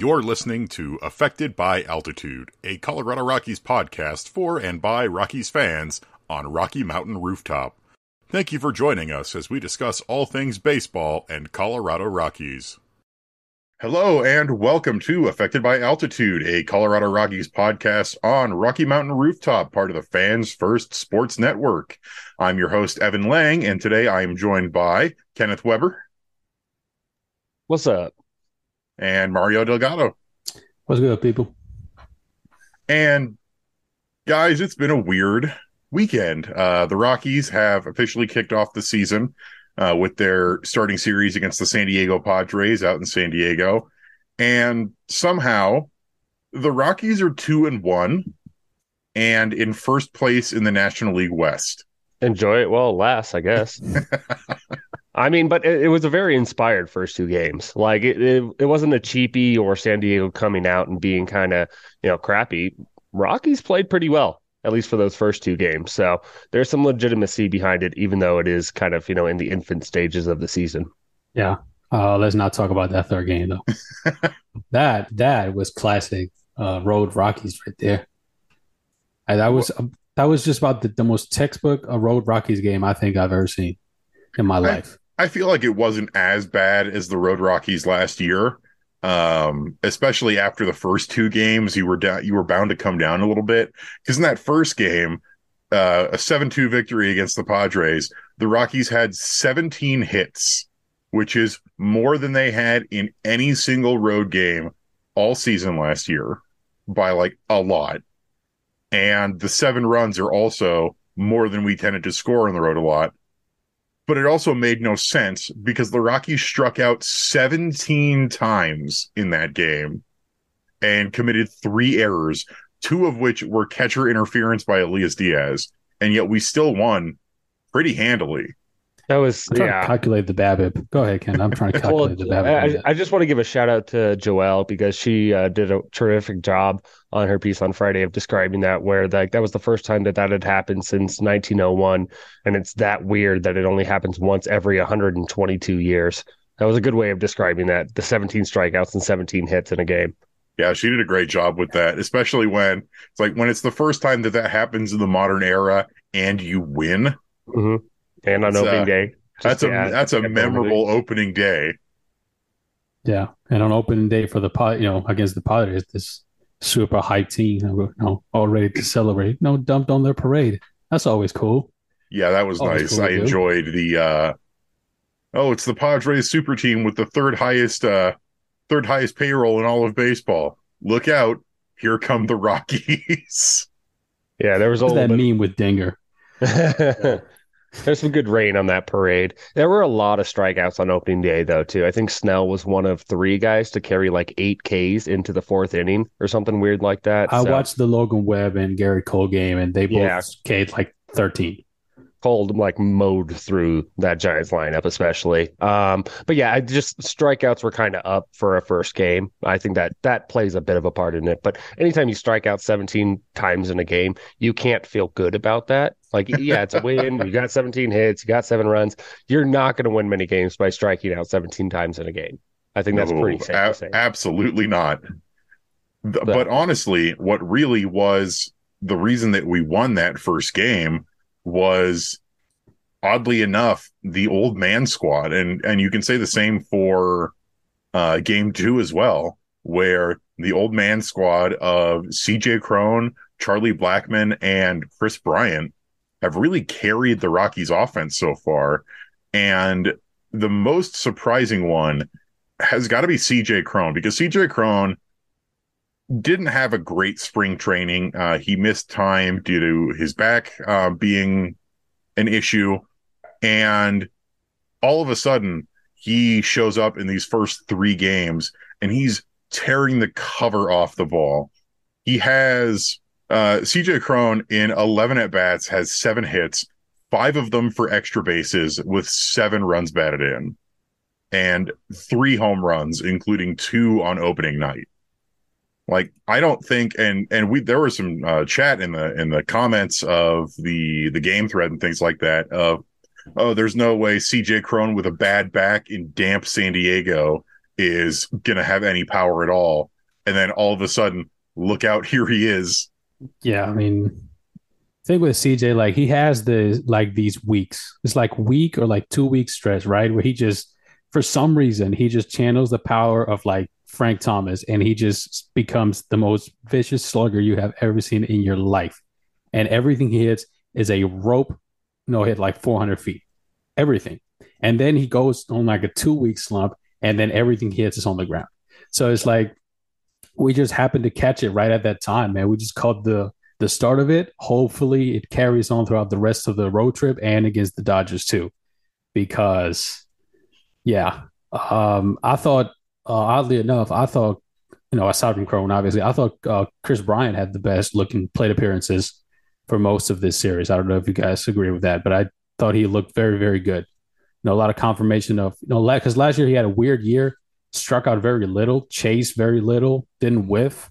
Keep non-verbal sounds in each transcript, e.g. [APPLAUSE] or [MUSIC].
You're listening to Affected by Altitude, a Colorado Rockies podcast for and by Rockies fans on Rocky Mountain Rooftop. Thank you for joining us as we discuss all things baseball and Colorado Rockies. Hello and welcome to Affected by Altitude, a Colorado Rockies podcast on Rocky Mountain Rooftop, part of the Fans First Sports Network. I'm your host, Evan Lang, and today I am joined by Kenneth Weber. What's up? And Mario Delgado. What's good, people? And guys, it's been a weird weekend. Uh, the Rockies have officially kicked off the season uh, with their starting series against the San Diego Padres out in San Diego. And somehow the Rockies are two and one and in first place in the National League West. Enjoy it while it lasts, I guess. [LAUGHS] I mean, but it, it, was a very inspired first two games. Like it, it, it wasn't a cheapie or San Diego coming out and being kind of you know crappy. Rockies played pretty well, at least for those first two games. So there's some legitimacy behind it, even though it is kind of you know in the infant stages of the season. Yeah. Uh, let's not talk about that third game though. [LAUGHS] that that was classic uh, road Rockies right there. And that was that was just about the, the most textbook a road Rockies game I think I've ever seen in my life. I feel like it wasn't as bad as the Road Rockies last year. Um, especially after the first two games, you were down, you were bound to come down a little bit because in that first game, uh, a seven-two victory against the Padres, the Rockies had 17 hits, which is more than they had in any single road game all season last year by like a lot. And the seven runs are also more than we tended to score on the road a lot but it also made no sense because the Rockies struck out 17 times in that game and committed three errors, two of which were catcher interference by Elias Diaz, and yet we still won pretty handily. That was I'm trying yeah. to calculate the BABIP. Go ahead, Ken. I'm trying to [LAUGHS] calculate well, the BABIP. I, I, just want to give a shout out to Joelle because she uh, did a terrific job on her piece on Friday of describing that, where like that was the first time that that had happened since 1901, and it's that weird that it only happens once every 122 years. That was a good way of describing that. The 17 strikeouts and 17 hits in a game. Yeah, she did a great job with that, especially when it's like when it's the first time that that happens in the modern era and you win. Mm-hmm and on opening uh, day. That's a that's a memorable opening day. Yeah, and on opening day for the pot, you know, against the Padres, this super hype team, you know, all ready to celebrate. No, dumped on their parade. That's always cool. Yeah, that was always nice. Cool I enjoyed the. uh Oh, it's the Padres super team with the third highest, uh third highest payroll in all of baseball. Look out! Here come the Rockies. [LAUGHS] Yeah, there was all that bit... meme with Dinger. [LAUGHS] There's some good rain on that parade. There were a lot of strikeouts on opening day, though, too. I think Snell was one of three guys to carry like eight Ks into the fourth inning or something weird like that. I so. watched the Logan Webb and Gerrit Cole game, and they both yeah. K'd like 13 Cole like mowed through that Giants lineup, especially. Um, but yeah, I just strikeouts were kind of up for a first game. I think that that plays a bit of a part in it. But anytime you strike out 17 times in a game, you can't feel good about that. Like, yeah, it's a [LAUGHS] win. you got 17 hits, you got seven runs. You're not going to win many games by striking out 17 times in a game. I think that's no, pretty safe a- to say. Absolutely not. But honestly, what really was the reason that we won that first game was oddly enough the old man squad. And and you can say the same for uh game 2 as well where the old man squad of CJ Cron, Charlie Blackmon and Kris Bryant have really carried the Rockies offense so far. And the most surprising one has got to be CJ Cron because CJ Cron didn't have a great spring training. Uh, he missed time due to his back uh, being an issue. And all of a sudden, he shows up in these first three games and he's tearing the cover off the ball. He has uh, CJ Cron in 11 at bats, has seven hits, five of them for extra bases with seven runs batted in, and three home runs, including two on opening night. Like I don't think, and and we there was some uh, chat in the in the comments of the the game thread and things like that. Of oh, there's no way CJ Cron with a bad back in damp San Diego is to have any power at all. And then all of a sudden, look out, [LAUGHS] here he is. Yeah, I mean, thing with CJ, like he has the like these weeks. It's like week or like two week stretch, right? Where he just for some reason he just channels the power of like Frank Thomas and he just becomes the most vicious slugger you have ever seen in your life. And everything he hits is a rope no hit like 400 feet. Everything. And then he goes on like a two week slump and then everything he hits is on the ground. So it's like we just happened to catch it right at that time, man. We just caught the the start of it. Hopefully, it carries on throughout the rest of the road trip and against the Dodgers too, because yeah, um, I thought uh, oddly enough, I thought you know aside from Cron, obviously, I thought uh, Kris Bryant had the best looking plate appearances for most of this series. I don't know if you guys agree with that, but I thought he looked very very good. You know, a lot of confirmation of you know because last year he had a weird year, struck out very little, chased very little, didn't whiff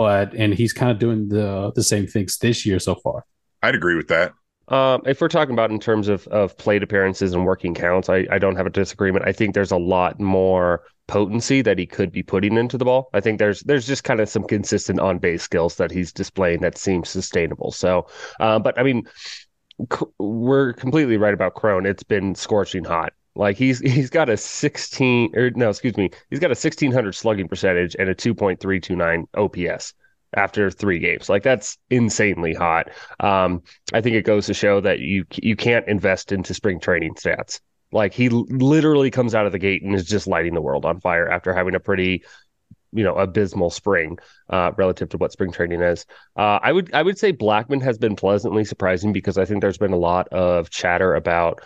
but and he's kind of doing the the same things this year so far. I'd agree with that. Um, if we're talking about in terms of, of plate appearances and working counts, I, I don't have a disagreement. I think there's a lot more potency that he could be putting into the ball. I think there's there's just kind of some consistent on base skills that he's displaying that seems sustainable. So, uh, but I mean, c- we're completely right about Cron. It's been scorching hot. Like he's he's got a 16 or no, excuse me, he's got a 1600 slugging percentage and a 2.329 OPS after three games. Like that's insanely hot. Um, I think it goes to show that you you can't invest into spring training stats. Like he literally comes out of the gate and is just lighting the world on fire after having a pretty you know abysmal spring uh, relative to what spring training is. Uh, I would I would say Blackmon has been pleasantly surprising because I think there's been a lot of chatter about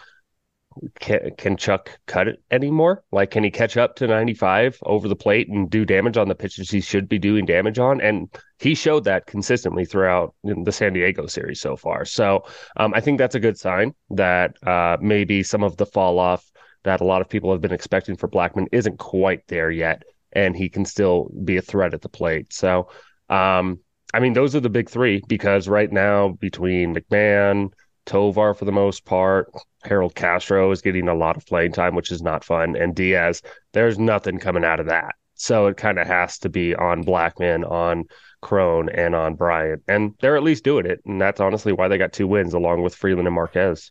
can, can Chuck cut it anymore? Like, can he catch up to 95 over the plate and do damage on the pitches he should be doing damage on? And he showed that consistently throughout the San Diego series so far. So um, I think that's a good sign that uh, maybe some of the fall off that a lot of people have been expecting for Blackmon isn't quite there yet, and he can still be a threat at the plate. So, um, I mean, those are the big three because right now between McMahon, Tovar for the most part. Harold Castro is getting a lot of playing time, which is not fun. And Diaz, there's nothing coming out of that. So it kind of has to be on Blackmon, on Cron, and on Bryant. And they're at least doing it. And that's honestly why they got two wins along with Freeland and Marquez.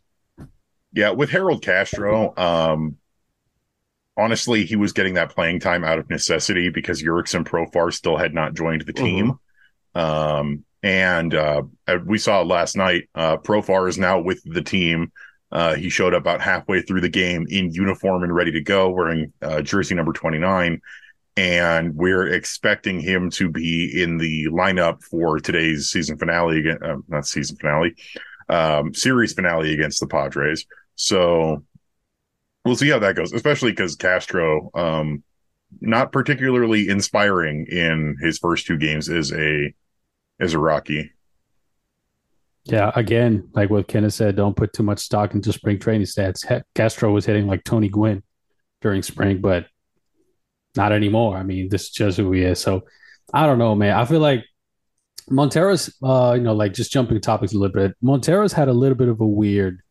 Yeah, with Harold Castro, um, honestly, he was getting that playing time out of necessity because Jurickson Profar still had not joined the team. Mm-hmm. Um, and uh, we saw last night. Uh, Profar is now with the team. Uh, he showed up about halfway through the game in uniform and ready to go, wearing uh, jersey number 29. And we're expecting him to be in the lineup for today's season finale, uh, not season finale, um, series finale against the Padres. So we'll see how that goes, especially because Castro, um, not particularly inspiring in his first two games is a a Rocky. Yeah, again, like what Kenneth said, don't put too much stock into spring training stats. Castro was hitting like Tony Gwynn during spring, but not anymore. I mean, this is just who he is. So I don't know, man. I feel like Montero's, uh, you know, like just jumping topics a little bit. Montero's had a little bit of a weird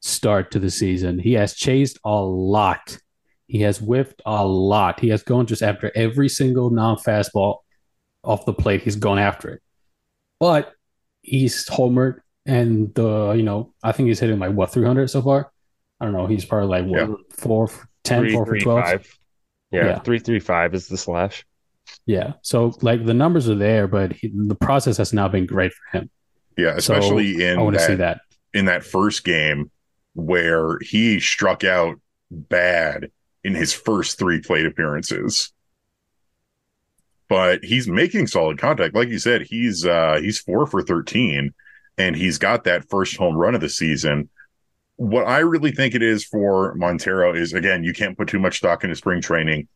start to the season. He has chased a lot. He has whiffed a lot. He has gone just after every single non fastball off the plate. He's gone after it but he's homered and the you know I think he's hitting like what 300 so far. I don't know. He's probably like what yeah. four, 10, three, four for 12. Yeah, yeah, three three five is the slash. Yeah, so like the numbers are there, but he, the process has not been great for him. Yeah, especially so in I want to see that in that first game where he struck out bad in his first three plate appearances but he's making solid contact. Like you said, he's uh he's four for 13 and he's got that first home run of the season. What I really think it is for Montero is again, you can't put too much stock into spring training,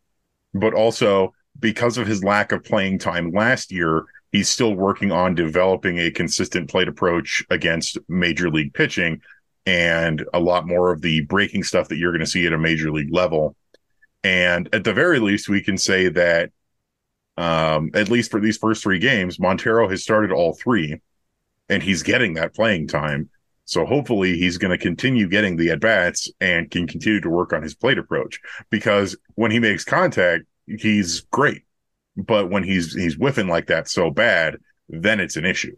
but also because of his lack of playing time last year, he's still working on developing a consistent plate approach against major league pitching and a lot more of the breaking stuff that you're going to see at a major league level. And at the very least, we can say that um, at least for these first three games, Montero has started all three, and he's getting that playing time. So hopefully he's going to continue getting the at bats and can continue to work on his plate approach because when he makes contact, he's great. But when he's he's whiffing like that so bad, then it's an issue.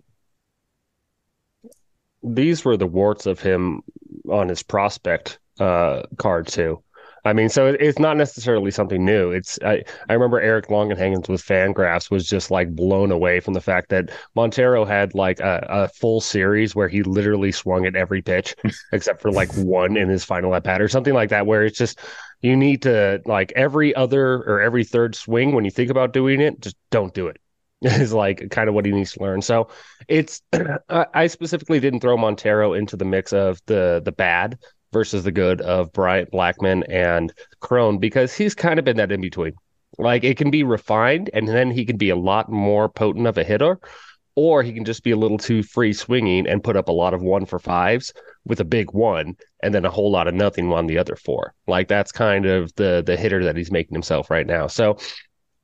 These were the warts of him on his prospect uh, card too. I mean, so it's not necessarily something new. It's I, I remember Eric Longenhagen's with Fangraphs was just like blown away from the fact that Montero had like a, a full series where he literally swung at every pitch [LAUGHS] except for like one in his final at bat or something like that, where it's just you need to like every other or every third swing when you think about doing it, just don't do it. [LAUGHS] Is like kind of what he needs to learn. So it's [CLEARS THROAT] I specifically didn't throw Montero into the mix of the the bad versus the good of Bryant Blackmon and Cron because he's kind of been that in between. Like it can be refined and then he can be a lot more potent of a hitter, or he can just be a little too free swinging and put up a lot of one for fives with a big one and then a whole lot of nothing on the other four. Like that's kind of the the hitter that he's making himself right now. So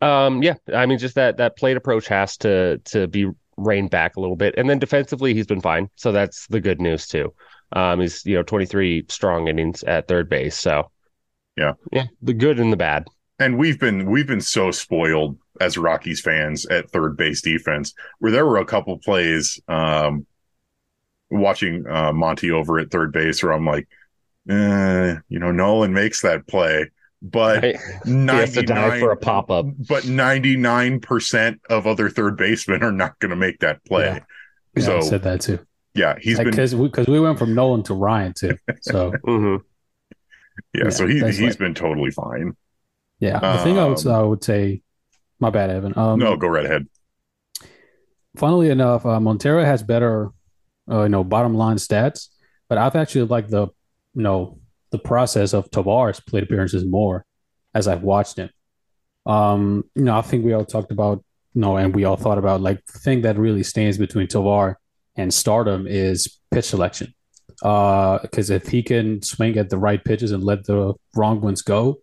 um yeah, I mean just that that plate approach has to to be reined back a little bit. And then defensively he's been fine. So that's the good news too. Um, he's you know 23 strong innings at third base. So yeah, yeah, the good and the bad. And we've been we've been so spoiled as Rockies fans at third base defense, where there were a couple plays um, watching uh, Monty over at third base, where I'm like, eh, you know, Nolan makes that play, but ninety nine for a pop up. But ninety nine percent of other third basemen are not going to make that play. Yeah. Yeah, so I said that too yeah, he's like, been because we, we went from Nolan to Ryan too. So [LAUGHS] mm-hmm. yeah, yeah, so he he's like, been totally fine. Yeah, the um, thing I would um, I would say, my bad, Evan. Um, no, go right ahead. Funnily enough, uh, Montero has better, uh, you know, bottom line stats, but I've actually liked the, you know, the process of Tovar's plate appearances more as I've watched him. Um, you know, I think we all talked about, you know, and we all thought about like the thing that really stands between Tovar and stardom is pitch selection. Because uh, if he can swing at the right pitches and let the wrong ones go,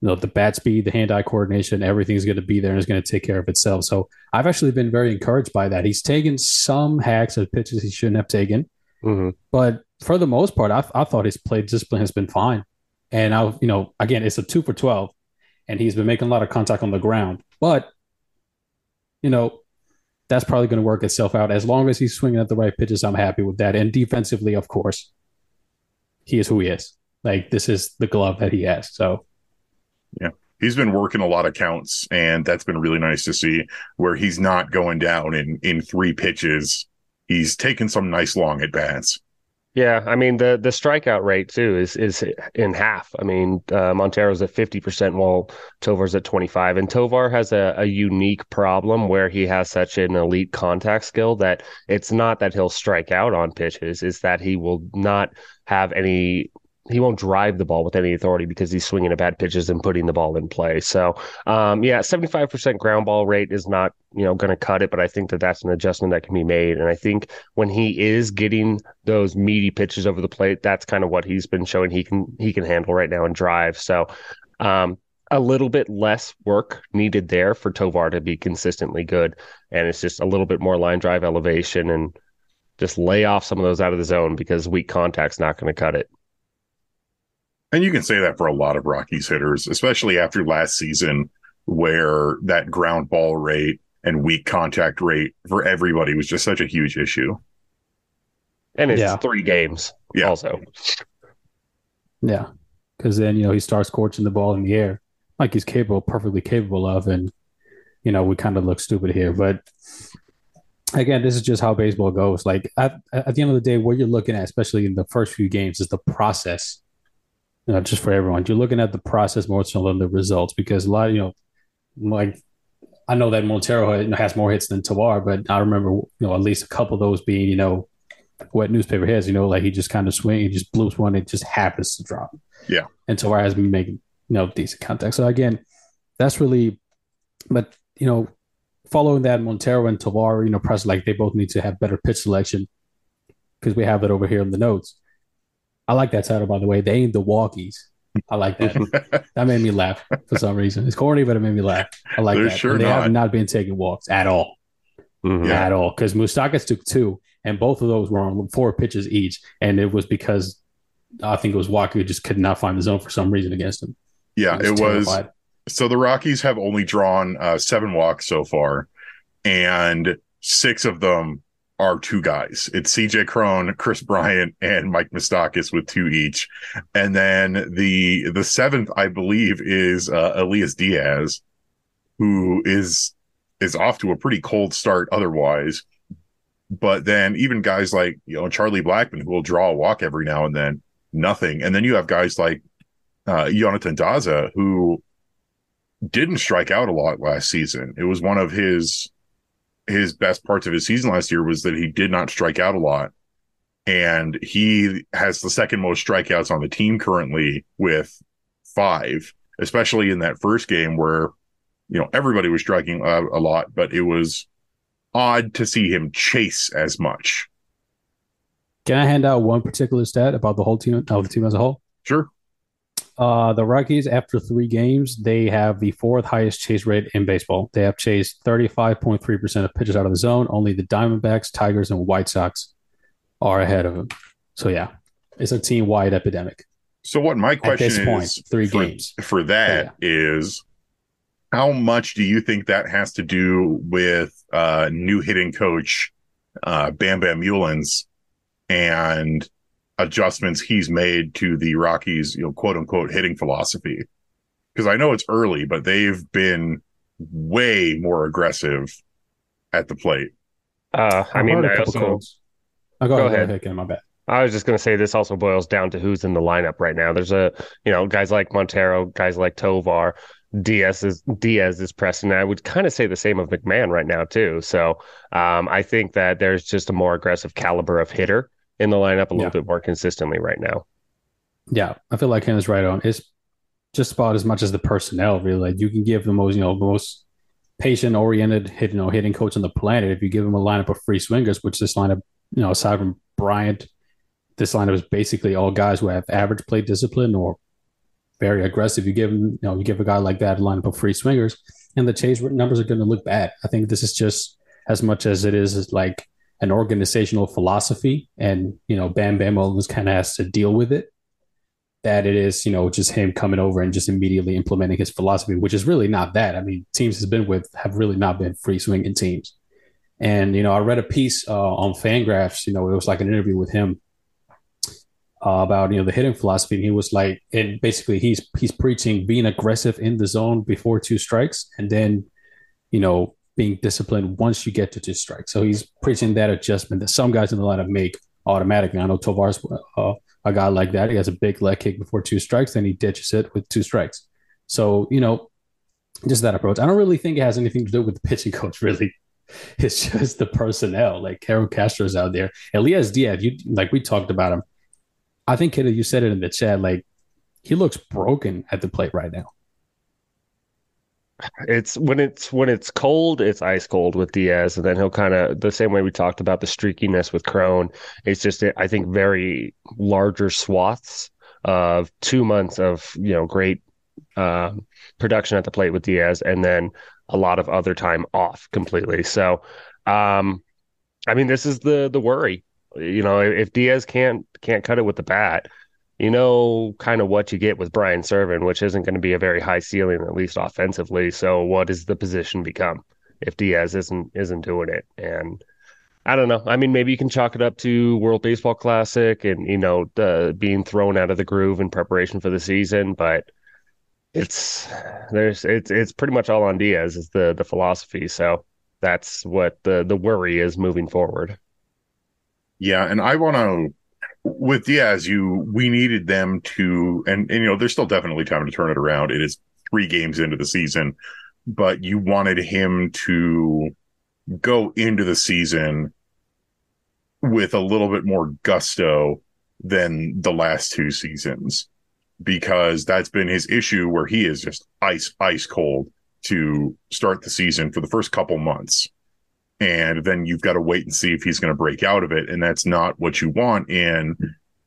you know, the bat speed, the hand-eye coordination, everything's going to be there and it's going to take care of itself. So I've actually been very encouraged by that. He's taken some hacks of pitches he shouldn't have taken, mm-hmm. but for the most part, I, I thought his play discipline has been fine. And I, you know, again, it's a two for twelve, and he's been making a lot of contact on the ground. But you know, that's probably going to work itself out. As long as he's swinging at the right pitches, I'm happy with that. And defensively, of course, he is who he is. Like this is the glove that he has. So, yeah, he's been working a lot of counts, and that's been really nice to see. Where he's not going down in in three pitches, he's taking some nice long at bats. Yeah, I mean the the strikeout rate too is is in half. I mean uh, Montero's at fifty percent while Tovar's at twenty five, and Tovar has a, a unique problem where he has such an elite contact skill that it's not that he'll strike out on pitches; is that he will not have any he won't drive the ball with any authority because he's swinging at bad pitches and putting the ball in play. So, um, yeah, seventy five percent ground ball rate is not you know going to cut it, but I think that that's an adjustment that can be made. And I think when he is getting those meaty pitches over the plate, that's kind of what he's been showing he can he can handle right now and drive. So, um, a little bit less work needed there for Tovar to be consistently good, and it's just a little bit more line drive elevation and just lay off some of those out of the zone because weak contact's not going to cut it. And you can say that for a lot of Rockies hitters, especially after last season, where that ground ball rate and weak contact rate for everybody was just such a huge issue. And it's yeah. three games yeah. also. Yeah. Because then, you know, he starts scorching the ball in the air like he's capable, perfectly capable of. And, you know, we kind of look stupid here. But again, this is just how baseball goes. Like at, at the end of the day, what you're looking at, especially in the first few games, is the process you know, just for everyone. You're looking at the process more so than the results because a lot, of, you know, like I know that Montero has more hits than Tovar, but I remember, you know, at least a couple of those being, you know, what newspaper has, you know, like he just kind of swing, he just blows one, it just happens to drop. Yeah. And Tovar has been making, you know, decent contact. So again, that's really, but, you know, following that, Montero and Tovar, you know, press like they both need to have better pitch selection because we have it over here in the notes. I like that title, by the way. They ain't the walkies. I like that. [LAUGHS] that made me laugh for some reason. It's corny, but it made me laugh. I like They're that. Sure they not. have not been taking walks at all. Mm-hmm. At all. Because Moustakas took two, and both of those were on four pitches each, and it was because I think it was Walker who just could not find the zone for some reason against him. Yeah, was it terrified. was. So the Rockies have only drawn uh, seven walks so far, and six of them are two guys. It's CJ Cron, Kris Bryant, and Mike Moustakas with two each. And then the the seventh, I believe, is uh, Elias Diaz, who is is off to a pretty cold start otherwise. But then even guys like you know Charlie Blackmon, who will draw a walk every now and then, nothing. And then you have guys like uh, Jonathan Daza, who didn't strike out a lot last season. It was one of his his best parts of his season last year was that he did not strike out a lot. And he has the second most strikeouts on the team currently with five, especially in that first game where, you know, everybody was striking a, a lot, but it was odd to see him chase as much. Can I hand out one particular stat about the whole team, of the team as a whole? Sure. Uh, the Rockies, after three games, they have the fourth highest chase rate in baseball. They have chased 35.3% of pitches out of the zone. Only the Diamondbacks, Tigers, and White Sox are ahead of them. So, yeah, it's a team wide epidemic. So, what my question At this point, is three for, games for that yeah. is, how much do you think that has to do with uh, new hitting coach uh, Bam Bam Meulens and adjustments he's made to the Rockies, you know, quote unquote hitting philosophy. Because I know it's early, but they've been way more aggressive at the plate. Uh, I mean, I also, oh, go, go ahead. ahead. Again, my bad. I was just going to say this also boils down to who's in the lineup right now. There's a, you know, guys like Montero, guys like Tovar, Diaz is Diaz is pressing. I would kind of say the same of McMahon right now too. So um, I think that there's just a more aggressive caliber of hitter in the lineup a little yeah. bit more consistently right now. Yeah, I feel like Ken is right on. It's just about as much as the personnel, really. Like you can give the most, you know, most patient oriented hit, you know, hitting coach on the planet. If you give him a lineup of free swingers, which this lineup, you know, aside from Bryant, this lineup is basically all guys who have average play discipline or very aggressive. You give him, you know, you give a guy like that a lineup of free swingers, and the chase numbers are going to look bad. I think this is just as much as it is like an organizational philosophy, and you know, Bam Bam almost kind of has to deal with it. That it is, you know, just him coming over and just immediately implementing his philosophy, which is really not that. I mean, teams has been with have really not been free swinging teams. And you know, I read a piece uh, on Fangraphs. You know, it was like an interview with him uh, about you know the hitting philosophy. And he was like, and basically he's he's preaching being aggressive in the zone before two strikes, and then you know being disciplined once you get to two strikes. So he's preaching that adjustment that some guys in the lineup make automatically. I know Tovar's uh, a guy like that. He has a big leg kick before two strikes, then he ditches it with two strikes. So, you know, just that approach. I don't really think it has anything to do with the pitching [LAUGHS] coach, really. It's just the personnel. Like Harold Castro's out there. Elias Diaz, you like we talked about him. I think Kidda, you said it in the chat, like he looks broken at the plate right now it's when it's when it's cold, it's ice cold with Diaz, and then he'll kind of the same way we talked about the streakiness with Cron. It's just I think very larger swaths of two months of you know great uh, production at the plate with Diaz, and then a lot of other time off completely. So, um, I mean, this is the the worry. You know, if Diaz can't can't cut it with the bat, you know kind of what you get with Brian Serven, which isn't going to be a very high ceiling, at least offensively. So what does the position become if Diaz isn't isn't doing it? And I don't know. I mean, maybe you can chalk it up to World Baseball Classic and you know being thrown out of the groove in preparation for the season, but it's there's it's it's pretty much all on Diaz is the the philosophy. So that's what the the worry is moving forward. Yeah, and I want to with Diaz, you we needed them to, and, and you know, there's still definitely time to turn it around. It is three games into the season, but you wanted him to go into the season with a little bit more gusto than the last two seasons because that's been his issue where he is just ice ice cold to start the season for the first couple months and then you've got to wait and see if he's going to break out of it and that's not what you want in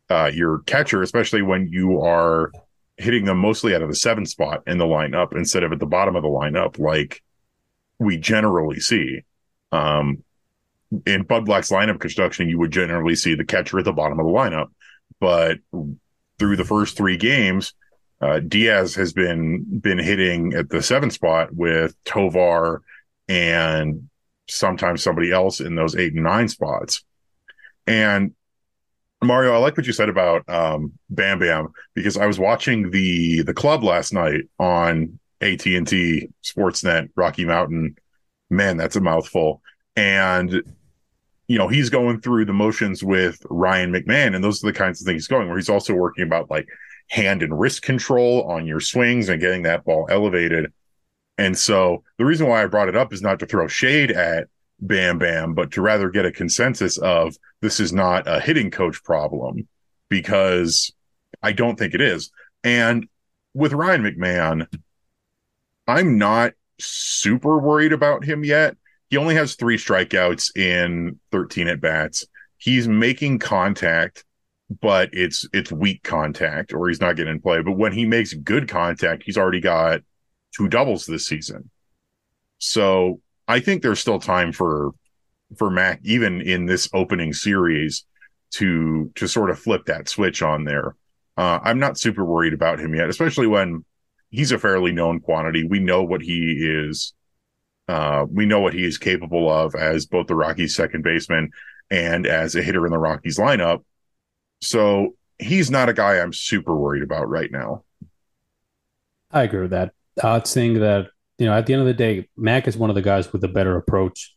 uh, your catcher especially when you are hitting them mostly out of the seven spot in the lineup instead of at the bottom of the lineup like we generally see um, in Bud Black's lineup construction, you would generally see the catcher at the bottom of the lineup. But through the first three games, uh, Diaz has been been hitting at the seventh spot with Tovar and sometimes somebody else in those eight and nine spots. And Mario, I like what you said about um, Bam Bam because I was watching the the club last night on AT and T Sportsnet Rocky Mountain. Man, that's a mouthful. And you know he's going through the motions with Ryan McMahon, and those are the kinds of things he's going. Where he's also working about like hand and wrist control on your swings and getting that ball elevated. And so the reason why I brought it up is not to throw shade at Bam Bam, but to rather get a consensus of this is not a hitting coach problem because I don't think it is. And with Ryan McMahon, I'm not super worried about him yet. He only has three strikeouts in 13 at bats. He's making contact, but it's it's weak contact or he's not getting in play. But when he makes good contact, he's already got two doubles this season. So I think there's still time for for Mac, even in this opening series, to to sort of flip that switch on there. Uh, I'm not super worried about him yet, especially when he's a fairly known quantity. We know what he is. Uh, we know what he is capable of as both the Rockies second baseman and as a hitter in the Rockies lineup. So he's not a guy I'm super worried about right now. I agree with that. I think that you know, at the end of the day, Mac is one of the guys with a better approach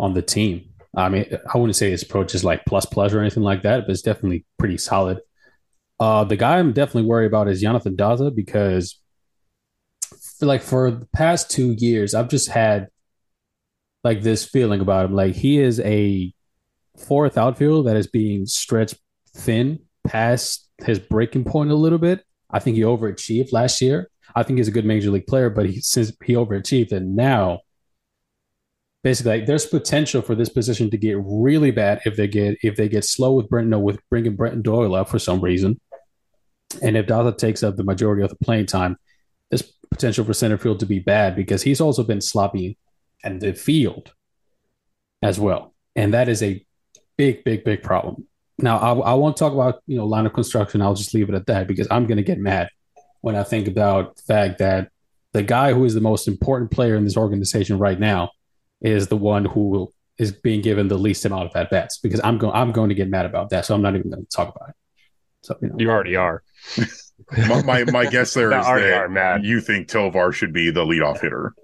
on the team. I mean, I wouldn't say his approach is like plus plus or anything like that, but it's definitely pretty solid. Uh, the guy I'm definitely worried about is Jonathan Daza because, for like for the past two years, I've just had like this feeling about him. Like he is a fourth outfield that is being stretched thin past his breaking point a little bit. I think he overachieved last year. I think he's a good major league player, but he since he overachieved and now basically like, there's potential for this position to get really bad if they get if they get slow with Brenton with bringing Brenton Doyle up for some reason. And if Daza takes up the majority of the playing time, there's potential for center field to be bad because he's also been sloppy and the field as well. And that is a big, big, big problem. Now, I, I won't talk about, you know, line of construction. I'll just leave it at that because I'm going to get mad when I think about the fact that the guy who is the most important player in this organization right now is the one who is being given the least amount of at bats because I'm going I'm going to get mad about that. So I'm not even going to talk about it. So you, know. you already are. [LAUGHS] my, my, my guess there [LAUGHS] is that you think Tovar should be the leadoff hitter.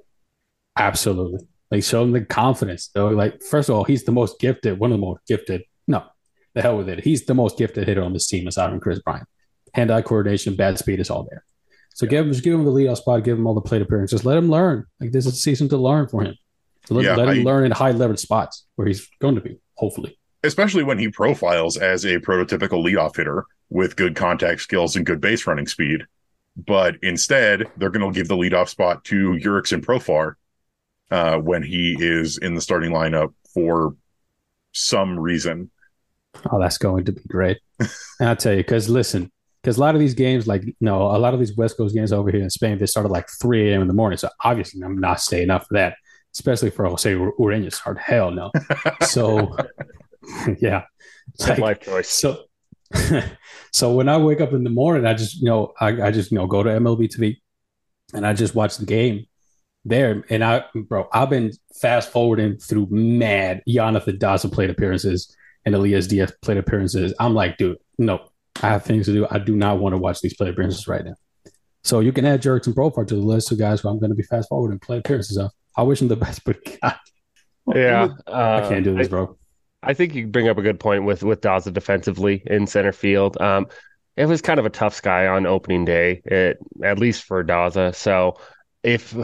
Absolutely. Like show him the confidence though. Like first of all, he's the most gifted, one of the most gifted. No, the hell with it. He's the most gifted hitter on this team aside from Kris Bryant. Hand-eye coordination, bad speed is all there. So give him, just give him the leadoff spot, give him all the plate appearances. Let him learn. Like this is a season to learn for him. So let, yeah, let him I, learn in high leverage spots where he's going to be, hopefully. Especially when he profiles as a prototypical leadoff hitter with good contact skills and good base running speed. But instead, they're going to give the leadoff spot to Jurickson Profar uh, when he is in the starting lineup for some reason. Oh, that's going to be great. I'll tell you, because listen, because a lot of these games, like you know, a lot of these West Coast games over here in Spain, they start at like 3 a.m. in the morning. So obviously, I'm not staying up for that, especially for Jose Ureña start. Hell no. [LAUGHS] so, [LAUGHS] yeah, like, life choice. So, [LAUGHS] so when I wake up in the morning, I just you know, I, I just you know go to MLB TV, and I just watch the game there. And I, bro, I've been fast forwarding through mad Jonathan Daza plate appearances and Elias Diaz plate appearances. I'm like, dude, no, I have things to do. I do not want to watch these play appearances right now. So you can add Jurickson Profar to the list of guys who I'm going to be fast forwarding play appearances of. I wish him the [LAUGHS] best, but God, yeah, uh, I can't do this, I, bro. I think you bring up a good point with with Daza defensively in center field. Um, it was kind of a tough sky on opening day, it, at least for Daza. So if,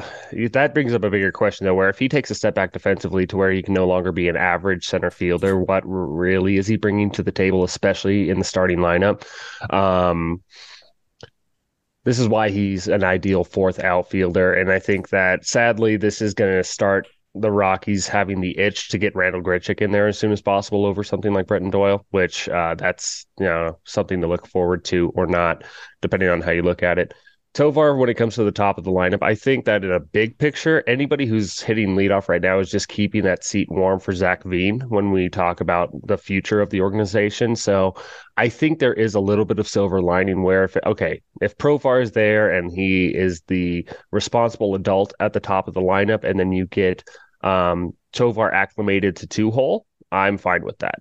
that brings up a bigger question though, where if he takes a step back defensively to where he can no longer be an average center fielder, what really is he bringing to the table, especially in the starting lineup? Um, this is why he's an ideal fourth outfielder, and I think that sadly this is going to start the Rockies having the itch to get Randall Grichuk in there as soon as possible over something like Brenton Doyle, which uh, that's you know something to look forward to or not, depending on how you look at it. Tovar, when it comes to the top of the lineup, I think that in a big picture, anybody who's hitting leadoff right now is just keeping that seat warm for Zach Veen when we talk about the future of the organization. So I think there is a little bit of silver lining where if okay, if Profar is there and he is the responsible adult at the top of the lineup, and then you get um, Tovar acclimated to two hole, I'm fine with that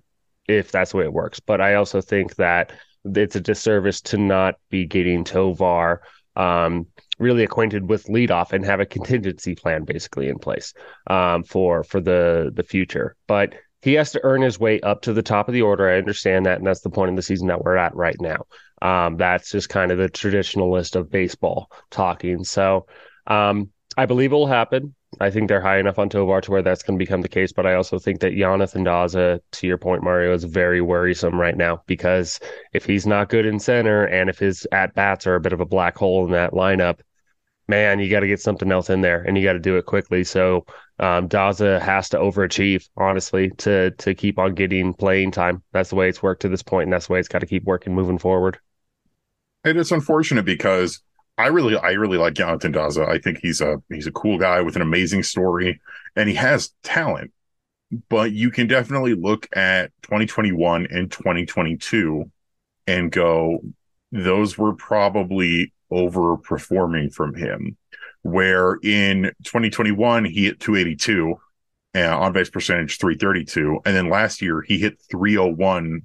if that's the way it works. But I also think that it's a disservice to not be getting Tovar um, really acquainted with leadoff and have a contingency plan basically in place um, for for the the future. But he has to earn his way up to the top of the order. I understand that, and that's the point in the season that we're at right now. Um, that's just kind of the traditionalist of baseball talking. So um, I believe it will happen. I think they're high enough on Tovar to where that's going to become the case. But I also think that Jonathan Daza, to your point, Mario, is very worrisome right now because if he's not good in center and if his at bats are a bit of a black hole in that lineup, man, you got to get something else in there and you got to do it quickly. So um, Daza has to overachieve, honestly, to to keep on getting playing time. That's the way it's worked to this point, and that's the way it's got to keep working moving forward. And it's unfortunate because I really, I really like Jonathan Daza. I think he's a he's a cool guy with an amazing story, and he has talent. But you can definitely look at 2021 and 2022 and go, those were probably overperforming from him. Where in 2021 he hit 282 and on base percentage 332, and then last year he hit 301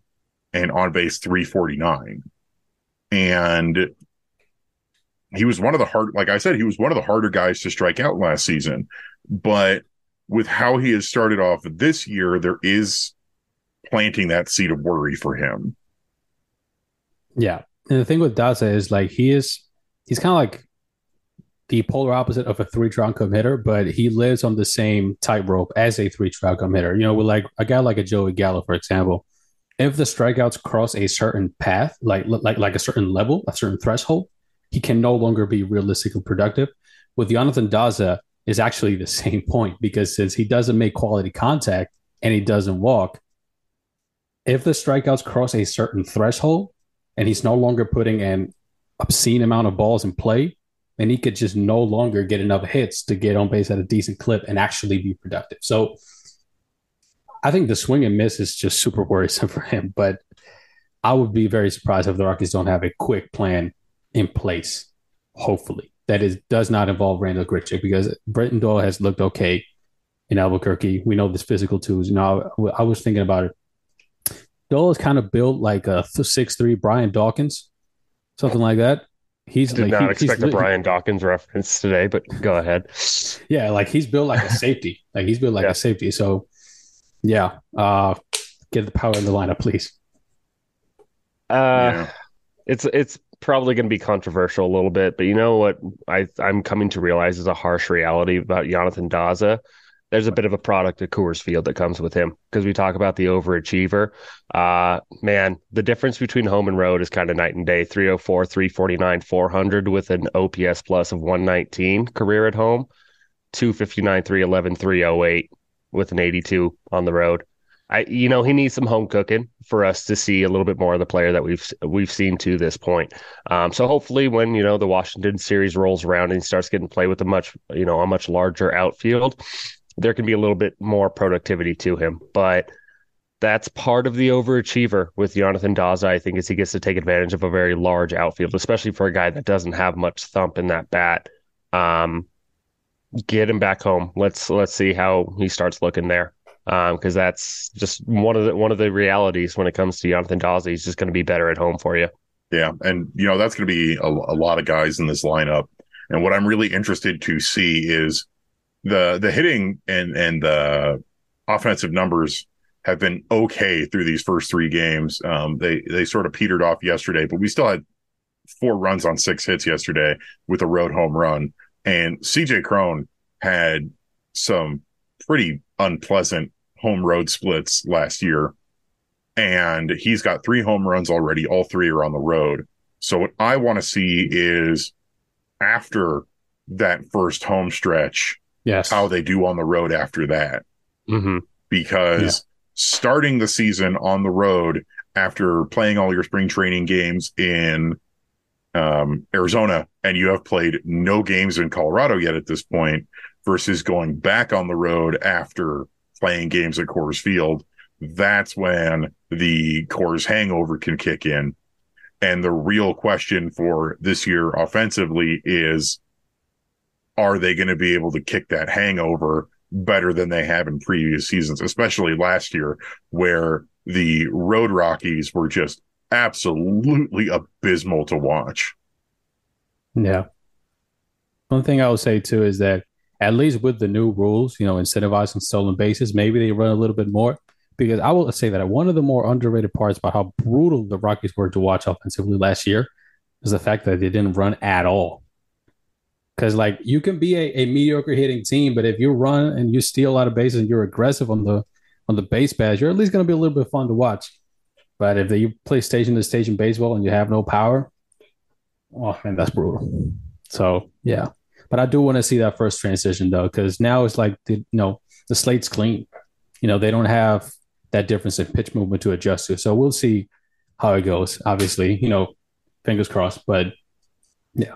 and on base 349. And he was one of the hard, like I said, he was one of the harder guys to strike out last season. But with how he has started off this year, there is planting that seed of worry for him. Yeah. And the thing with Daza is like he is he's kind of like the polar opposite of a three strike hitter, but he lives on the same tightrope as a three strike hitter. You know, with like a guy like a Joey Gallo, for example, if the strikeouts cross a certain path, like like like a certain level, a certain threshold, he can no longer be realistically productive. With Jonathan Daza is actually the [LAUGHS] same point because since he doesn't make quality contact and he doesn't walk, if the strikeouts cross a certain threshold and he's no longer putting an obscene amount of balls in play, then he could just no longer get enough hits to get on base at a decent clip and actually be productive. So I think the swing and miss is just super worrisome [LAUGHS] for him. But I would be very surprised if the Rockies don't have a quick plan in place, hopefully. That is does not involve Randall Grichuk because Brenton Doyle has looked okay in Albuquerque. We know this physical too. You know, I, I was thinking about it. Doyle is kind of built like a six three Brian Dawkins, something like that. He's did like, not he, expect a Brian Dawkins reference today, but go ahead. Yeah, like he's built like a safety. like he's built like yeah. a safety. So, yeah, uh, get the power in the lineup, please. Uh, yeah. it's it's probably going to be controversial a little bit, but you know what I I'm coming to realize is a harsh reality about Jonathan Daza. There's a bit of a product of Coors Field that comes with him because we talk about the overachiever. Uh, man, the difference between home and road is kind of night and day. 304, 349, 400 with an OPS plus of 119 career at home, 259, 311, 308 with an 82 on the road. I you know he needs some home cooking for us to see a little bit more of the player that we've we've seen to this point. Um, so hopefully, when you know the Washington series rolls around and he starts getting play with a much you know a much larger outfield, there can be a little bit more productivity to him. But that's part of the overachiever with Jonathan Daza. I think is he gets to take advantage of a very large outfield, especially for a guy that doesn't have much thump in that bat. Um, get him back home. Let's let's see how he starts looking there because um, that's just one of the one of the realities when it comes to Jonathan Daza. He's just going to be better at home for you. Yeah, and you know that's going to be a, a, lot of guys in this lineup. And what I'm really interested to see is the the hitting and and the offensive numbers have been okay through these first three games. Um, they they sort of petered off yesterday, but we still had four runs on six hits yesterday with a road home run. And CJ Cron had some pretty unpleasant home road splits last year. And he's got three home runs already. All three are on the road. So what I want to see is after that first home stretch, yes, how they do on the road after that. Mm-hmm. Because yeah. starting the season on the road after playing all your spring training games in um, Arizona and you have played no games in Colorado yet at this point versus going back on the road after playing games at Coors Field, that's when the Coors hangover can kick in. And the real question for this year offensively is are they going to be able to kick that hangover better than they have in previous seasons, especially last year, where the Road Rockies were just absolutely abysmal to watch. Yeah. One thing I would say too is that at least with the new rules, you know, incentivizing stolen bases, maybe they run a little bit more. Because I will say that one of the more underrated parts about how brutal the Rockies were to watch offensively last year is the fact that they didn't run at all. Because like you can be a, a mediocre hitting team, but if you run and you steal a lot of bases and you're aggressive on the on the base pass, you're at least going to be a little bit fun to watch. But if you play station to station baseball and you have no power, oh man, that's brutal. So yeah, but I do want to see that first transition though, because now it's like the you know the slate's clean. You know they don't have that difference in pitch movement to adjust to. So we'll see how it goes. Obviously, you know, fingers crossed. But yeah.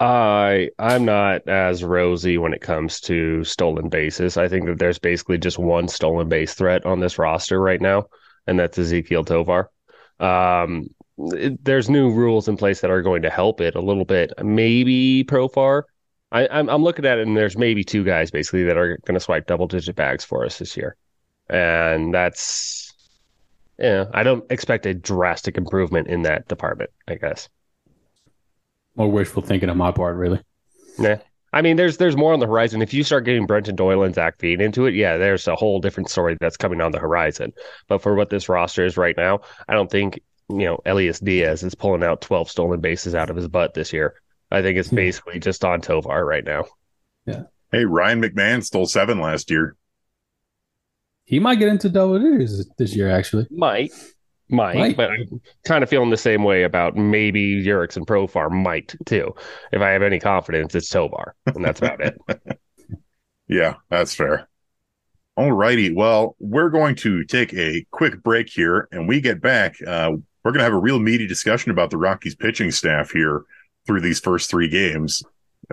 I I'm not as rosy when it comes to stolen bases. I think that there's basically just one stolen base threat on this roster right now, and that's Ezekiel Tovar. Um, it, there's new rules in place that are going to help it a little bit. Maybe Profar. I, I'm I'm looking at it, and there's maybe two guys basically that are going to swipe double digit bags for us this year, and that's yeah. I don't expect a drastic improvement in that department. I guess. More wishful thinking on my part, really. Yeah. I mean, there's there's more on the horizon. If you start getting Brenton Doyle and Zach Veen into it, yeah, there's a whole different story that's coming on the horizon. But for what this roster is right now, I don't think you know Elias Diaz is pulling out 12 stolen bases out of his butt this year. I think it's hmm. basically just on Tovar right now. Yeah. Hey, Ryan McMahon stole seven last year. He might get into double digits this year, actually. Might. Might, might, but I'm kind of feeling the same way about maybe Jurickson and Profar might too. If I have any confidence, it's Tovar, and that's about it. [LAUGHS] Yeah, that's fair. All righty. Well, we're going to take a quick break here, and we get back. Uh, we're going to have a real meaty discussion about the Rockies pitching staff here through these first three games,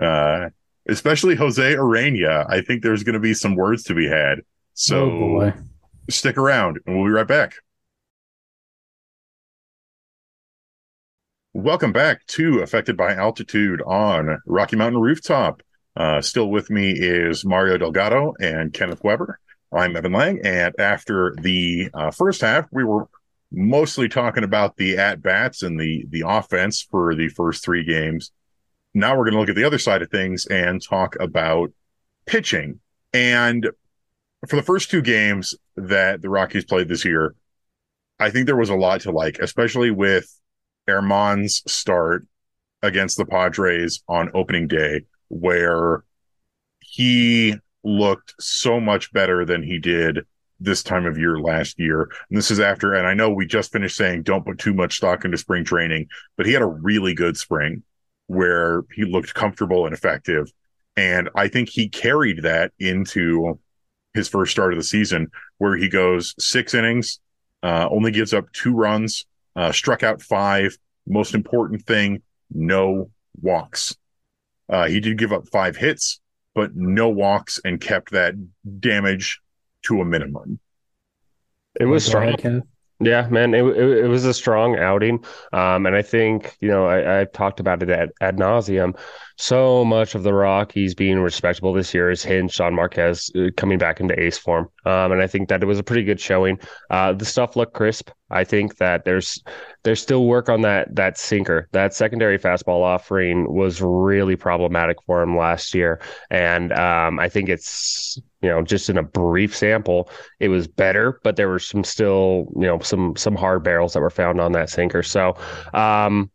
uh, especially Jose Urena. I think there's going to be some words to be had. So oh stick around, and we'll be right back. Welcome back to Affected by Altitude on Rocky Mountain Rooftop. Uh, still with me is Mario Delgado and Kenneth Weber. I'm Evan Lang. And after the uh, first half, we were mostly talking about the at bats and the, the offense for the first three games. Now we're going to look at the other side of things and talk about pitching. And for the first two games that the Rockies played this year, I think there was a lot to like, especially with Germán's start against the Padres on opening day, where he looked so much better than he did this time of year last year. And this is after, and I know we just finished saying don't put too much stock into spring training, but he had a really good spring where he looked comfortable and effective. And I think he carried that into his first start of the season, where he goes six innings, uh, only gives up two runs, uh, struck out five. Most important thing, no walks. Uh, he did give up five hits, but no walks and kept that damage to a minimum. It was strong. Yeah, man, it, it, it was a strong outing, um, and I think you know I, have talked about it ad, ad nauseum. So much of the Rockies being respectable this year is hinged on Marquez uh, coming back into ace form, um, and I think that it was a pretty good showing. Uh, the stuff looked crisp. I think that there's there's still work on that that sinker. That secondary fastball offering was really problematic for him last year, and um, I think it's you know just in a brief sample it was better, but there were some still you know some some hard barrels that were found on that sinker. So um,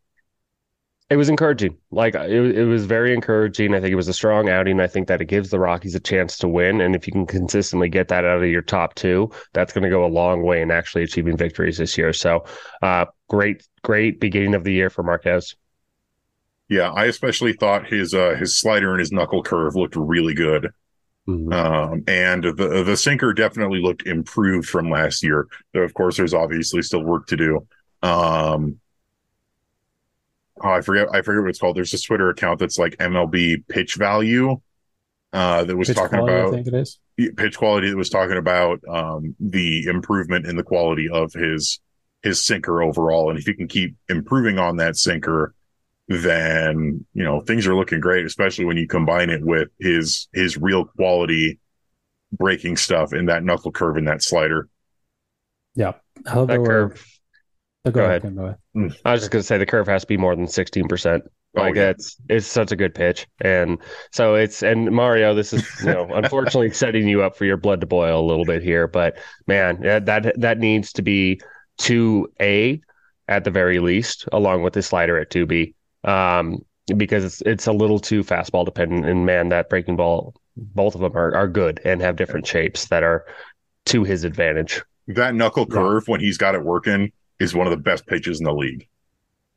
it was encouraging. Like it, it was very encouraging. I think it was a strong outing. I think that it gives the Rockies a chance to win. And if you can consistently get that out of your top two, that's going to go a long way in actually achieving victories this year. So, uh, great, great beginning of the year for Marquez. Yeah, I especially thought his uh, his slider and his knuckle curve looked really good. Mm-hmm. Um, and the the sinker definitely looked improved from last year. Though of course, there's obviously still work to do. Um, oh, I forget I forget what it's called. There's this Twitter account that's like MLB pitch value uh, that was pitch talking quality, about I think it is. pitch quality that was talking about um, the improvement in the quality of his his sinker overall. And if he can keep improving on that sinker, then you know things are looking great, especially when you combine it with his his real quality breaking stuff in that knuckle curve and that slider. Yeah, how that curve. Oh, go, go, ahead. ahead. Go ahead. Mm. I was just going to say the curve has to be more than sixteen percent. Oh, like yeah. it's it's such a good pitch, and so it's and Mario. This is you know [LAUGHS] unfortunately setting you up for your blood to boil a little bit here, but man, that that needs to be two A at the very least, along with the slider at two B, um, because it's it's a little too fastball dependent. And man, that breaking ball, both of them are are good and have different shapes that are to his advantage. That knuckle curve yeah. when he's got it working is one of the best pitches in the league.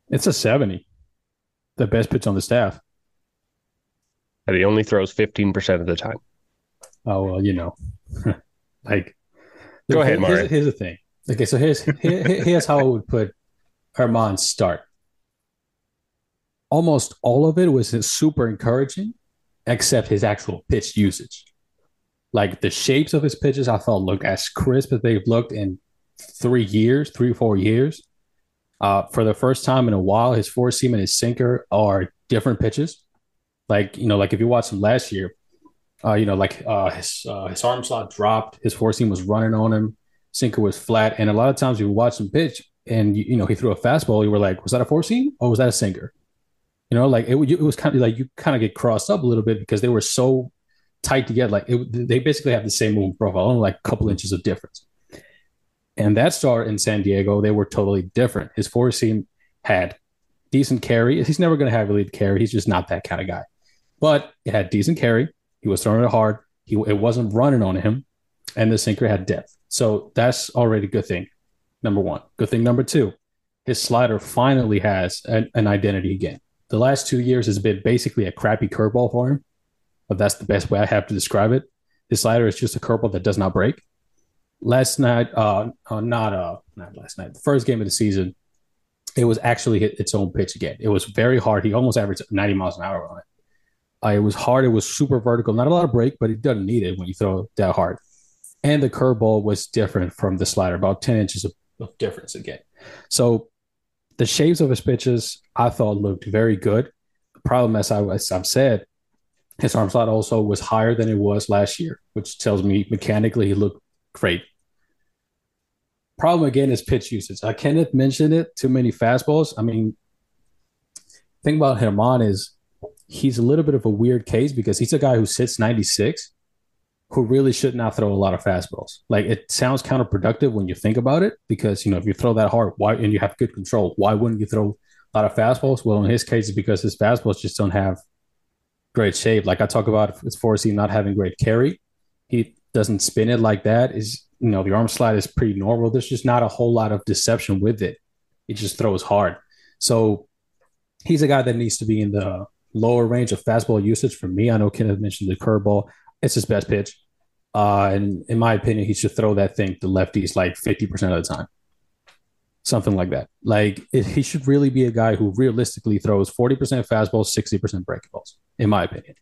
It's a seventy, the best pitch on the staff. And he only throws fifteen percent of the time. Oh well, you know, [LAUGHS] like. Go ahead, Mario. Here's, here's the thing Okay, so here's here, here's how I would put Germán's start. Almost all of it was super encouraging, except his actual pitch usage. Like the shapes of his pitches, I thought looked as crisp as they've looked in three years, three or four years. Uh, for the first time in a while, his four seam and his sinker are different pitches. Like you know, like if you watch him last year, uh, you know, like uh, his uh, his arm slot dropped, his four seam was running on him sinker was flat. And a lot of times you watch him pitch and, you, you know, he threw a fastball. You were like, was that a four seam or was that a sinker? You know, like it, it was kind of like you kind of get crossed up a little bit because they were so tight together. Like it, they basically have the same movement profile, only like a couple inches of difference. And that start in San Diego, they were totally different. His four seam had decent carry. He's never going to have lead carry. He's just not that kind of guy. But it had decent carry. He was throwing it hard. He it wasn't running on him, and the sinker had depth. So that's already a good thing. Number one. Good thing number two, his slider finally has an, an identity again. The last two years has been basically a crappy curveball for him, but that's the best way I have to describe it. His slider is just a curveball that does not break. Last night, uh, uh not uh, not last night, the first game of the season, it was actually hit its own pitch again. It was very hard. He almost averaged 90 miles an hour on it. Uh, it was hard. It was super vertical. Not a lot of break, but it doesn't need it when you throw that hard and the curveball was different from the slider, about 10 inches of, of difference again. So the shapes of his pitches I thought looked very good. The problem, as, I, as I've said, his arm slot also was higher than it was last year, which tells me mechanically he looked great. Problem again is pitch usage. Uh, I cannot mention it too many fastballs. I mean, thing about Germán is he's a little bit of a weird case because he's a guy who sits 96 who really should not throw a lot of fastballs. Like it sounds counterproductive when you think about it, because you know if you throw that hard, why and you have good control, why wouldn't you throw a lot of fastballs? Well, in his case, it's because his fastballs just don't have great shape. Like I talk about his four seam not having great carry, he doesn't spin it like that. Is you know the arm slide is pretty normal. There's just not a whole lot of deception with it. It just throws hard. So he's a guy that needs to be in the lower range of fastball usage for me. I know Kenneth mentioned the curveball. It's his best pitch. Uh, and in my opinion, he should throw that thing to lefties like 50% of the time. Something like that. Like it, he should really be a guy who realistically throws 40% fastballs, 60% breakables, in my opinion.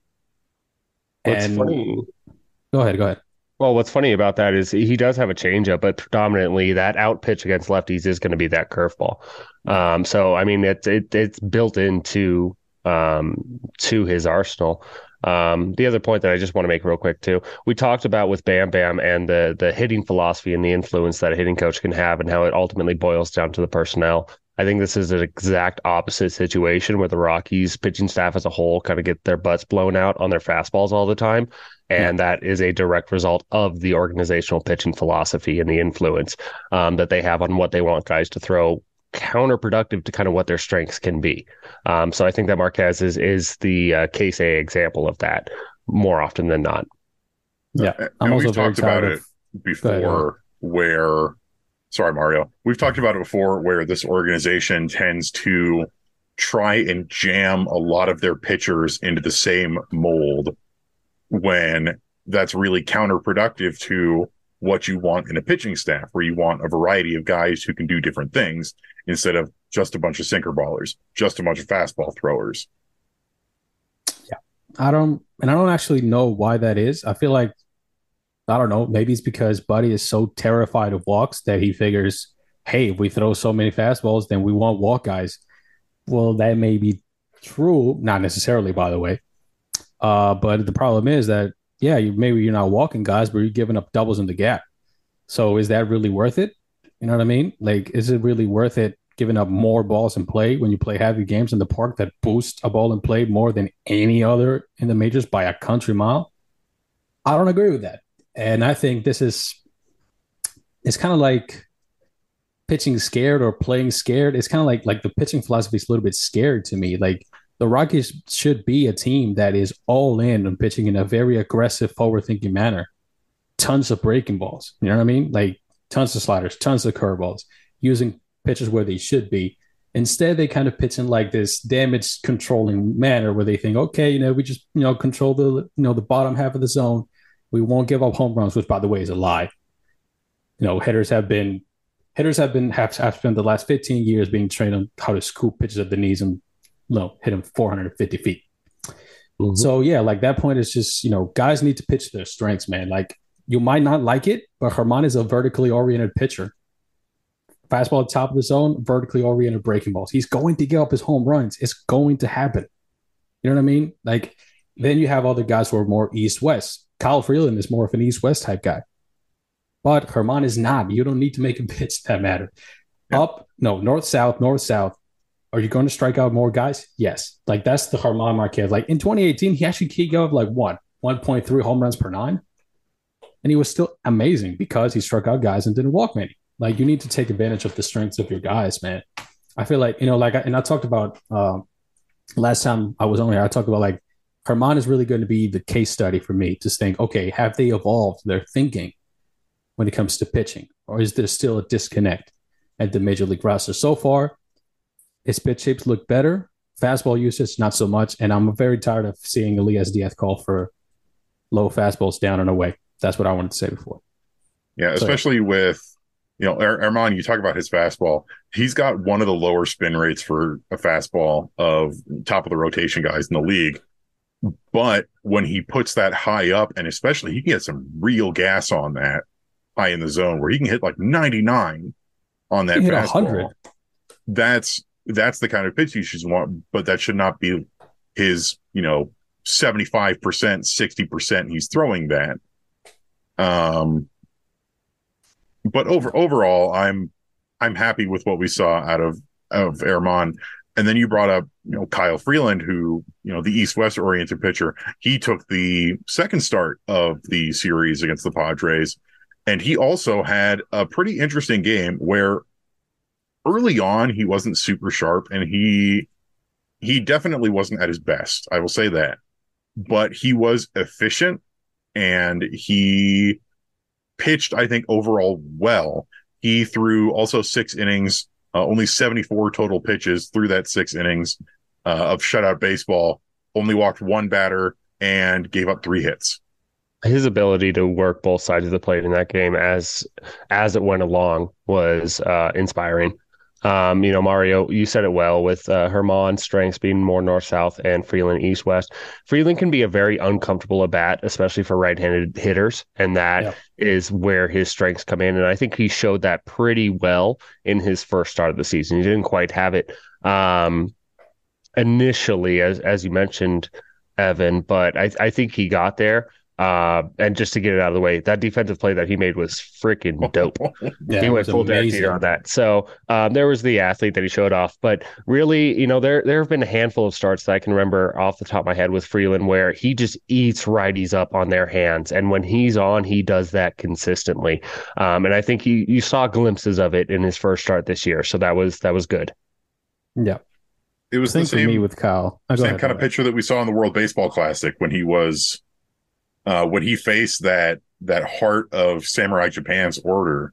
What's and funny. go ahead, go ahead. Well, what's funny about that is he does have a changeup, but predominantly that out pitch against lefties is going to be that curveball. Um, so I mean, it's it, it's built into um, to his arsenal. Um, the other point that I just want to make real quick too, we talked about with Bam Bam and the the hitting philosophy and the influence that a hitting coach can have, and how it ultimately boils down to the personnel. I think this is an exact opposite situation where the Rockies pitching staff as a whole kind of get their butts blown out on their fastballs all the time. And yeah. that is a direct result of the organizational pitching philosophy and the influence um, that they have on what they want guys to throw counterproductive to kind of what their strengths can be. Um, so I think that Marquez is is the uh, case A example of that more often than not. Yeah, I'm and also we've talked about of... it before. Where, sorry, Mario, we've talked about it before. Where this organization tends to try and jam a lot of their pitchers into the same mold when that's really counterproductive to what you want in a pitching staff, where you want a variety of guys who can do different things instead of just a bunch of sinker ballers, just a bunch of fastball throwers. Yeah. I don't, and I don't actually know why that is. I feel like, I don't know, maybe it's because Buddy is so terrified of walks that he figures, hey, if we throw so many fastballs, then we won't walk guys. Well, that may be true, not necessarily, by the way. Uh, but the problem is that, yeah, you, maybe you're not walking guys, but you're giving up doubles in the gap. So is that really worth it? You know what I mean? Like, is it really worth it giving up more balls in play when you play heavy games in the park that boost a ball in play more than any other in the majors by a country mile? I don't agree with that. And I think this is it's kind of like pitching scared or playing scared. It's kind of like like the pitching philosophy is a little bit scared to me. Like the Rockies should be a team that is all in on pitching in a very aggressive, forward thinking manner. Tons of breaking balls. You know what I mean? Like tons of sliders, tons of curveballs, using pitches where they should be. Instead, they kind of pitch in like this damage controlling manner where they think, okay, you know, we just you know control the you know the bottom half of the zone. We won't give up home runs, which by the way is a lie. You know, hitters have been hitters have been have, have spent the last 15 years being trained on how to scoop pitches at the knees and you know, hit them 450 feet. Mm-hmm. So yeah, like that point is just, you know, guys need to pitch their strengths, man. Like you might not like it, but Germán is a vertically oriented pitcher. Fastball at top of the zone, vertically oriented breaking balls. He's going to give up his home runs. It's going to happen. You know what I mean? Like then you have other guys who are more east west. Kyle Freeland is more of an east west type guy. But Germán is not. You don't need to make a pitch [LAUGHS] that matter. Yeah. Up, no, north south, north south. Are you going to strike out more guys? Yes. Like that's the Germán Marquez. Like in 2018, he actually gave up like one, 1.3 home runs per nine and he was still amazing because he struck out guys and didn't walk many. Like you need to take advantage of the strengths of your guys, man. I feel like you know, like, and I talked about uh, last time I was on here. I talked about like Germán is really going to be the case study for me to think, okay, have they evolved their thinking when it comes to pitching, or is there still a disconnect at the major league roster? So far, his pitch shapes look better, fastball usage not so much, and I'm very tired of seeing Elias Diaz call for low fastballs down and away. That's what I wanted to say before. Yeah, especially so, with you know Germán. You talk about his fastball. He's got one of the lower spin rates for a fastball of top of the rotation guys in the league. But when he puts that high up, and especially he can get some real gas on that high in the zone, where he can hit like ninety nine on that fastball. That's that's the kind of pitch you should want, but that should not be his, you know, 75%, 60% he's throwing that. Um, but over overall, I'm I'm happy with what we saw out of of Germán. And then you brought up, you know, Kyle Freeland, who, you know, the East West oriented pitcher. He took the second start of the series against the Padres. And he also had a pretty interesting game where early on he wasn't super sharp and he he definitely wasn't at his best. I will say that. But he was efficient and he pitched, I think, overall well. He threw also six innings, uh, only 74 total pitches through that six innings uh, of shutout baseball, only walked one batter and gave up three hits. His ability to work both sides of the plate in that game as as it went along was uh, inspiring. Um, you know, Mario, you said it well with uh, Germán's strengths being more north south and Freeland east west. Freeland can be a very uncomfortable at bat, especially for right handed hitters. And that yeah. is where his strengths come in. And I think he showed that pretty well in his first start of the season. He didn't quite have it um, initially, as, as you mentioned, Evan, but I, I think he got there. Uh, and just to get it out of the way, that defensive play that he made was freaking [LAUGHS] dope. yeah, he went full Derek on that. So um, there was the athlete that he showed off, but really, you know, there there have been a handful of starts that I can remember off the top of my head with Freeland where he just eats righties up on their hands, and when he's on, he does that consistently. Um, and I think he you saw glimpses of it in his first start this year, so that was that was good. Yeah. It was the same, me with Kyle. Oh, same ahead, kind of picture that we saw in the World Baseball Classic when he was uh, when he faced that that heart of Samurai Japan's order,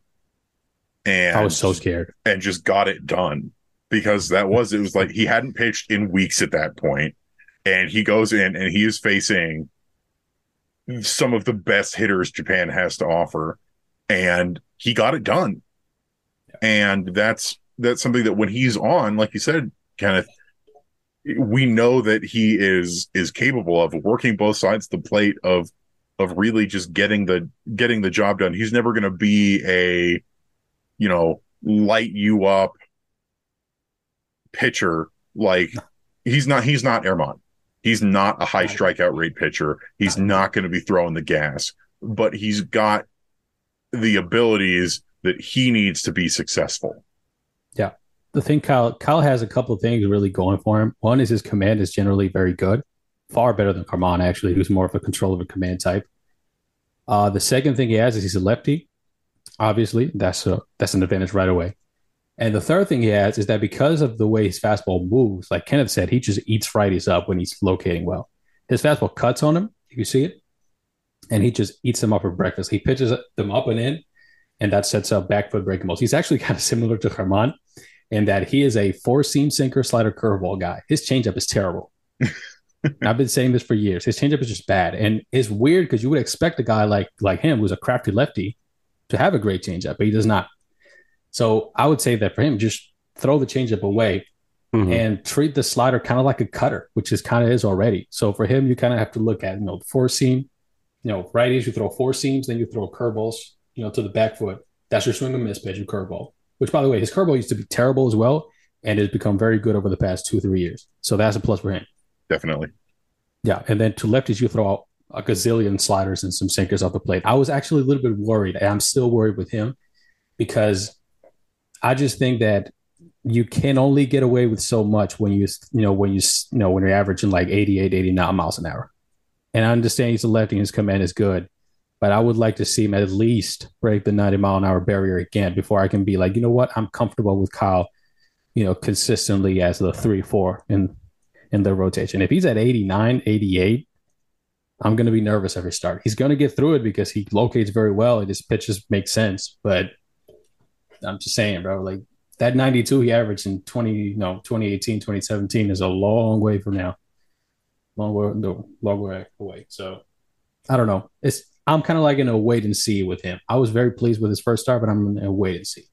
and I was so scared, and just got it done because that was it was like he hadn't pitched in weeks at that point, and he goes in and he is facing some of the best hitters Japan has to offer, and he got it done, and that's that's something that when he's on, like you said, Kenneth, we know that he is is capable of working both sides of the plate of of really just getting the getting the job done. He's never going to be a you know light you up pitcher like he's not he's not Germán. He's not a high strikeout rate pitcher. He's not going to be throwing the gas, but he's got the abilities that he needs to be successful. Yeah. The thing Kyle Kyle has a couple of things really going for him. One is his command is generally very good. Far better than Germán, actually, who's more of a control of a command type. Uh, the second thing he has is he's a lefty. Obviously, that's a that's an advantage right away. And the third thing he has is that because of the way his fastball moves, like Kenneth said, he just eats righties up when he's locating well. His fastball cuts on him, you see it, and he just eats them up for breakfast. He pitches them up and in, and that sets up back foot breaking balls. He's actually [LAUGHS] kind of similar to Germán in that he is a four seam sinker slider curveball guy. His changeup is terrible. [LAUGHS] I've been saying this for years. His changeup is just bad, and it's weird because you would expect a guy like like him, who's a crafty lefty, to have a great changeup, but he does not. So I would say that for him, just throw the changeup away mm-hmm. and treat the slider kind of like a cutter, which is kind of is already. So for him, you kind of have to look at you know four seam, you know righties you throw four seams, then you throw curveballs, you know to the back foot. That's your swing and miss pitch your curveball. Which by the way, his curveball used to be terrible as well, and has become very good over the past two three years. So that's a plus for him. Definitely. Yeah, and then to lefties you throw out a gazillion sliders and some sinkers off the plate. I was actually a little bit worried, and I'm still worried with him because I just think that you can only get away with so much when you you know when you you know when you're averaging like 88 89 miles an hour and i understand he's a lefty and his command is good but i would like to see him at least break the 90 mile an hour barrier again before i can be like you know what i'm comfortable with kyle you know consistently as the 3 4 in in the rotation if he's at 89 88 i'm going to be nervous every start he's going to get through it because he locates very well and his pitches make sense but I'm just saying, bro. Like that 92 he averaged in 20, no, 2018, 2017 is a long way from now. Long way, no, long way away. So I don't know. It's I'm kind of like in a wait and see with him. I was very pleased with his first start, but I'm in a wait and see.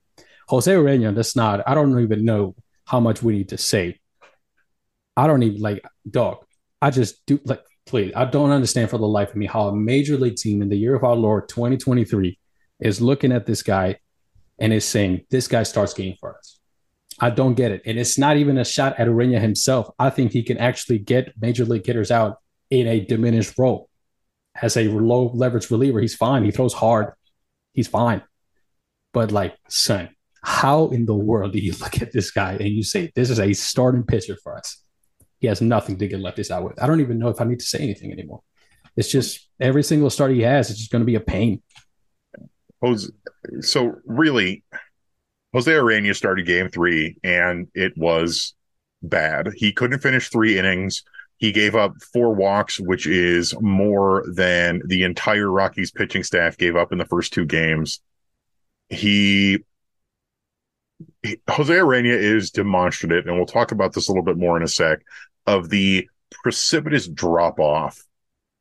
Jose Urena, that's not. I don't even know how much we need to say. I don't even like dog. I just do like please. I don't understand for the life of me how a major league team in the year of our Lord 2023 is looking at this guy and is saying this guy starts game for us. I don't get it. And it's not even a shot at Urena himself. I think he can actually get major league hitters out in a diminished role. As a low leverage reliever, he's fine. He throws hard. He's fine. But like, son, how in the world do you look at this guy and you say this is a starting pitcher for us? He has nothing to get lefties out with. I don't even know if I need to say anything anymore. It's just every single start he has, it's just going to be a pain. Jose, so really, Jose Urena started game three and it was bad. He couldn't finish three innings. He gave up four walks, which is more than the entire Rockies pitching staff gave up in the first two games. He, Jose Urena is demonstrative, and we'll talk about this a little bit more in a sec, of the precipitous drop off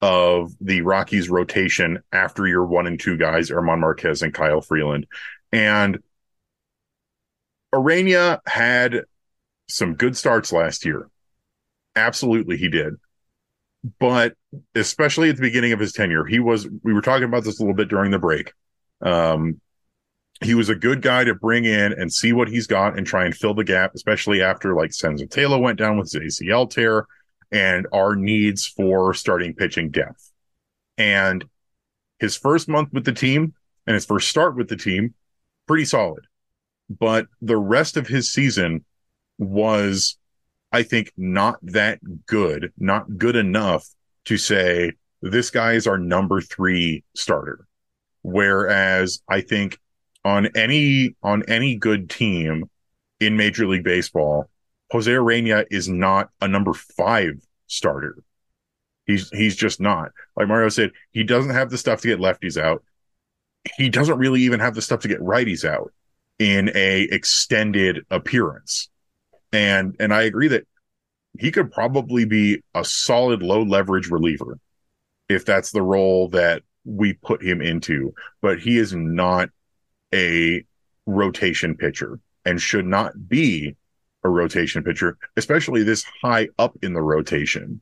of the Rockies rotation after your one and two guys, Germán Marquez and Kyle Freeland. And Urena had some good starts last year. Absolutely, he did. But especially at the beginning of his tenure, he was, we were talking about this a little bit during the break. Um, he was a good guy to bring in and see what he's got and try and fill the gap, especially after like Senzatela went down with his ACL tear and our needs for starting pitching depth. And his first month with the team and his first start with the team, pretty solid. But the rest of his season was, I think, not that good, not good enough to say this guy is our number three starter. Whereas I think on any on any good team in Major League Baseball, Jose Urena is not a number five starter. He's he's just not. Like Mario said, he doesn't have the stuff to get lefties out. He doesn't really even have the stuff to get righties out in a extended appearance. And and I agree that he could probably be a solid low leverage reliever if that's the role that we put him into, but he is not a rotation pitcher. and should not be a rotation pitcher, especially this high up in the rotation.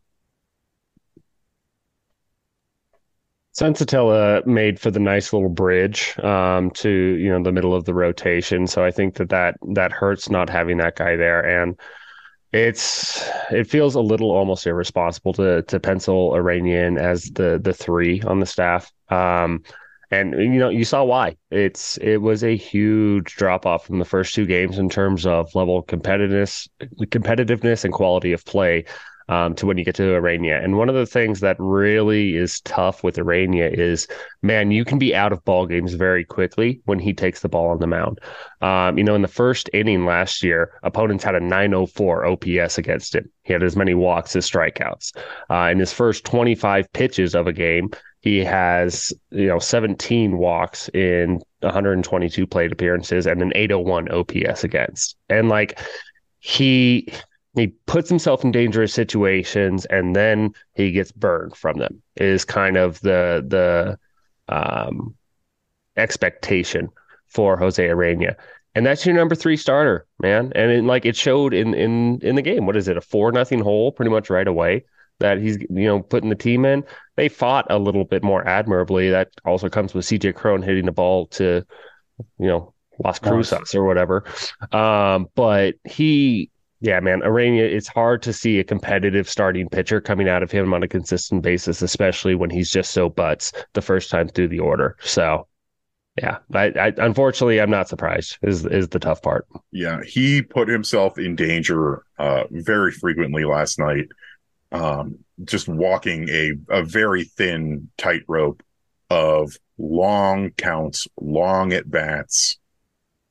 Senzatela made for the nice little bridge um, to you know the middle of the rotation, so I think that that that hurts not having that guy there, and it's it feels a little almost irresponsible to to pencil Ureña as the the three on the staff. Um, and you know you saw why it's it was a huge drop off from the first two games in terms of level of competitiveness competitiveness and quality of play um, to when you get to Ureña. And one of the things that really is tough with Ureña is, man, you can be out of ball games very quickly when he takes the ball on the mound. Um, you know, in the first inning last year, opponents had a 904 OPS against him. He had as many walks as strikeouts. Uh, in his first 25 pitches of a game, he has, you know, 17 walks in 122 plate appearances and an 801 OPS against. And like he he puts himself in dangerous situations and then he gets burned from them is kind of the the um, expectation for Jose Ureña. And that's your number three starter, man. And it, like it showed in in in the game. What is it? A four nothing hole pretty much right away that he's you know putting the team in. They fought a little bit more admirably. That also comes with CJ Cron hitting the ball to you know Las Cruces or whatever. Um, but he yeah, man, Ureña, it's hard to see a competitive starting pitcher coming out of him on a consistent basis, especially when he's just so butts the first time through the order. So, yeah, I, I unfortunately I'm not surprised. Is is the tough part? Yeah, he put himself in danger uh, very frequently last night. Um, just walking a a very thin tightrope of long counts, long at bats,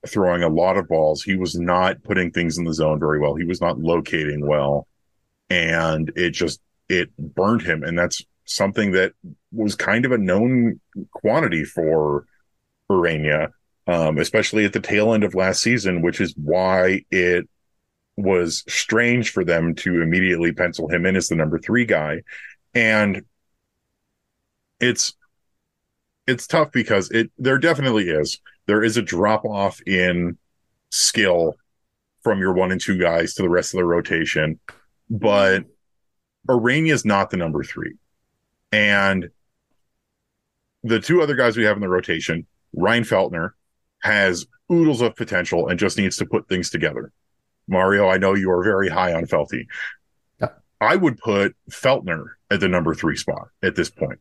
throwing a lot of balls. He was not putting things in the zone very well. He was not locating well. And it just, it burned him. And that's something that was kind of a known quantity for Ureña, um, especially at the tail end of last season, which is why it was strange for them to immediately pencil him in as the number three guy. And it's, it's tough because it, there definitely is there is a drop off in skill from your one and two guys to the rest of the rotation, but Ureña is not the number three. And the two other guys we have in the rotation, Ryan Feltner has oodles of potential and just needs to put things together. Mario, I know you are very high on Felty. Yeah. I would put Feltner at the number three spot at this point.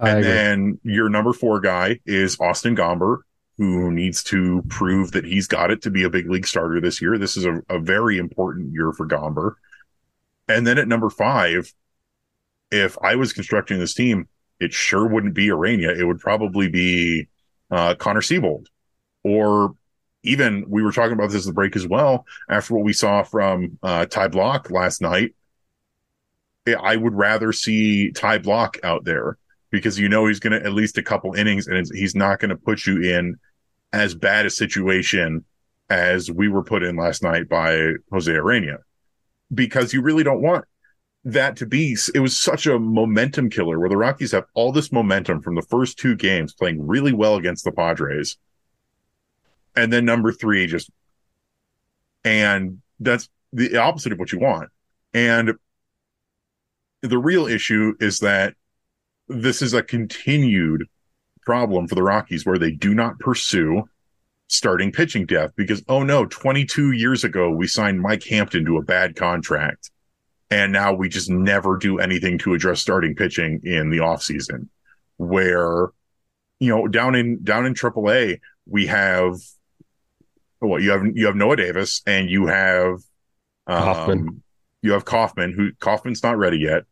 and then your number four guy is Austin Gomber, who needs to prove that he's got it to be a big league starter this year. This is a, a very important year for Gomber. And then at number five, if I was constructing this team, it sure wouldn't be Ureña. It would probably be uh, Connor Seabold. Or even we were talking about this the break as well. After what we saw from uh, Ty Blach last night, I would rather see Ty Blach out there because you know he's going to at least a couple innings and he's not going to put you in as bad a situation as we were put in last night by Jose Ureña because you really don't want that to be it was such a momentum killer where the Rockies have all this momentum from the first two games playing really well against the Padres and then number 3 just and that's the opposite of what you want and the real issue is that this is a continued problem for the Rockies where they do not pursue starting pitching depth because, oh no, 22 years ago, we signed Mike Hampton to a bad contract. And now we just never do anything to address starting pitching in the offseason. Where, you know, down in down in AAA, we have well, you have you have Noah Davis and you have um, Kauffmann. You have Kauffmann, who Kauffmann's not ready yet,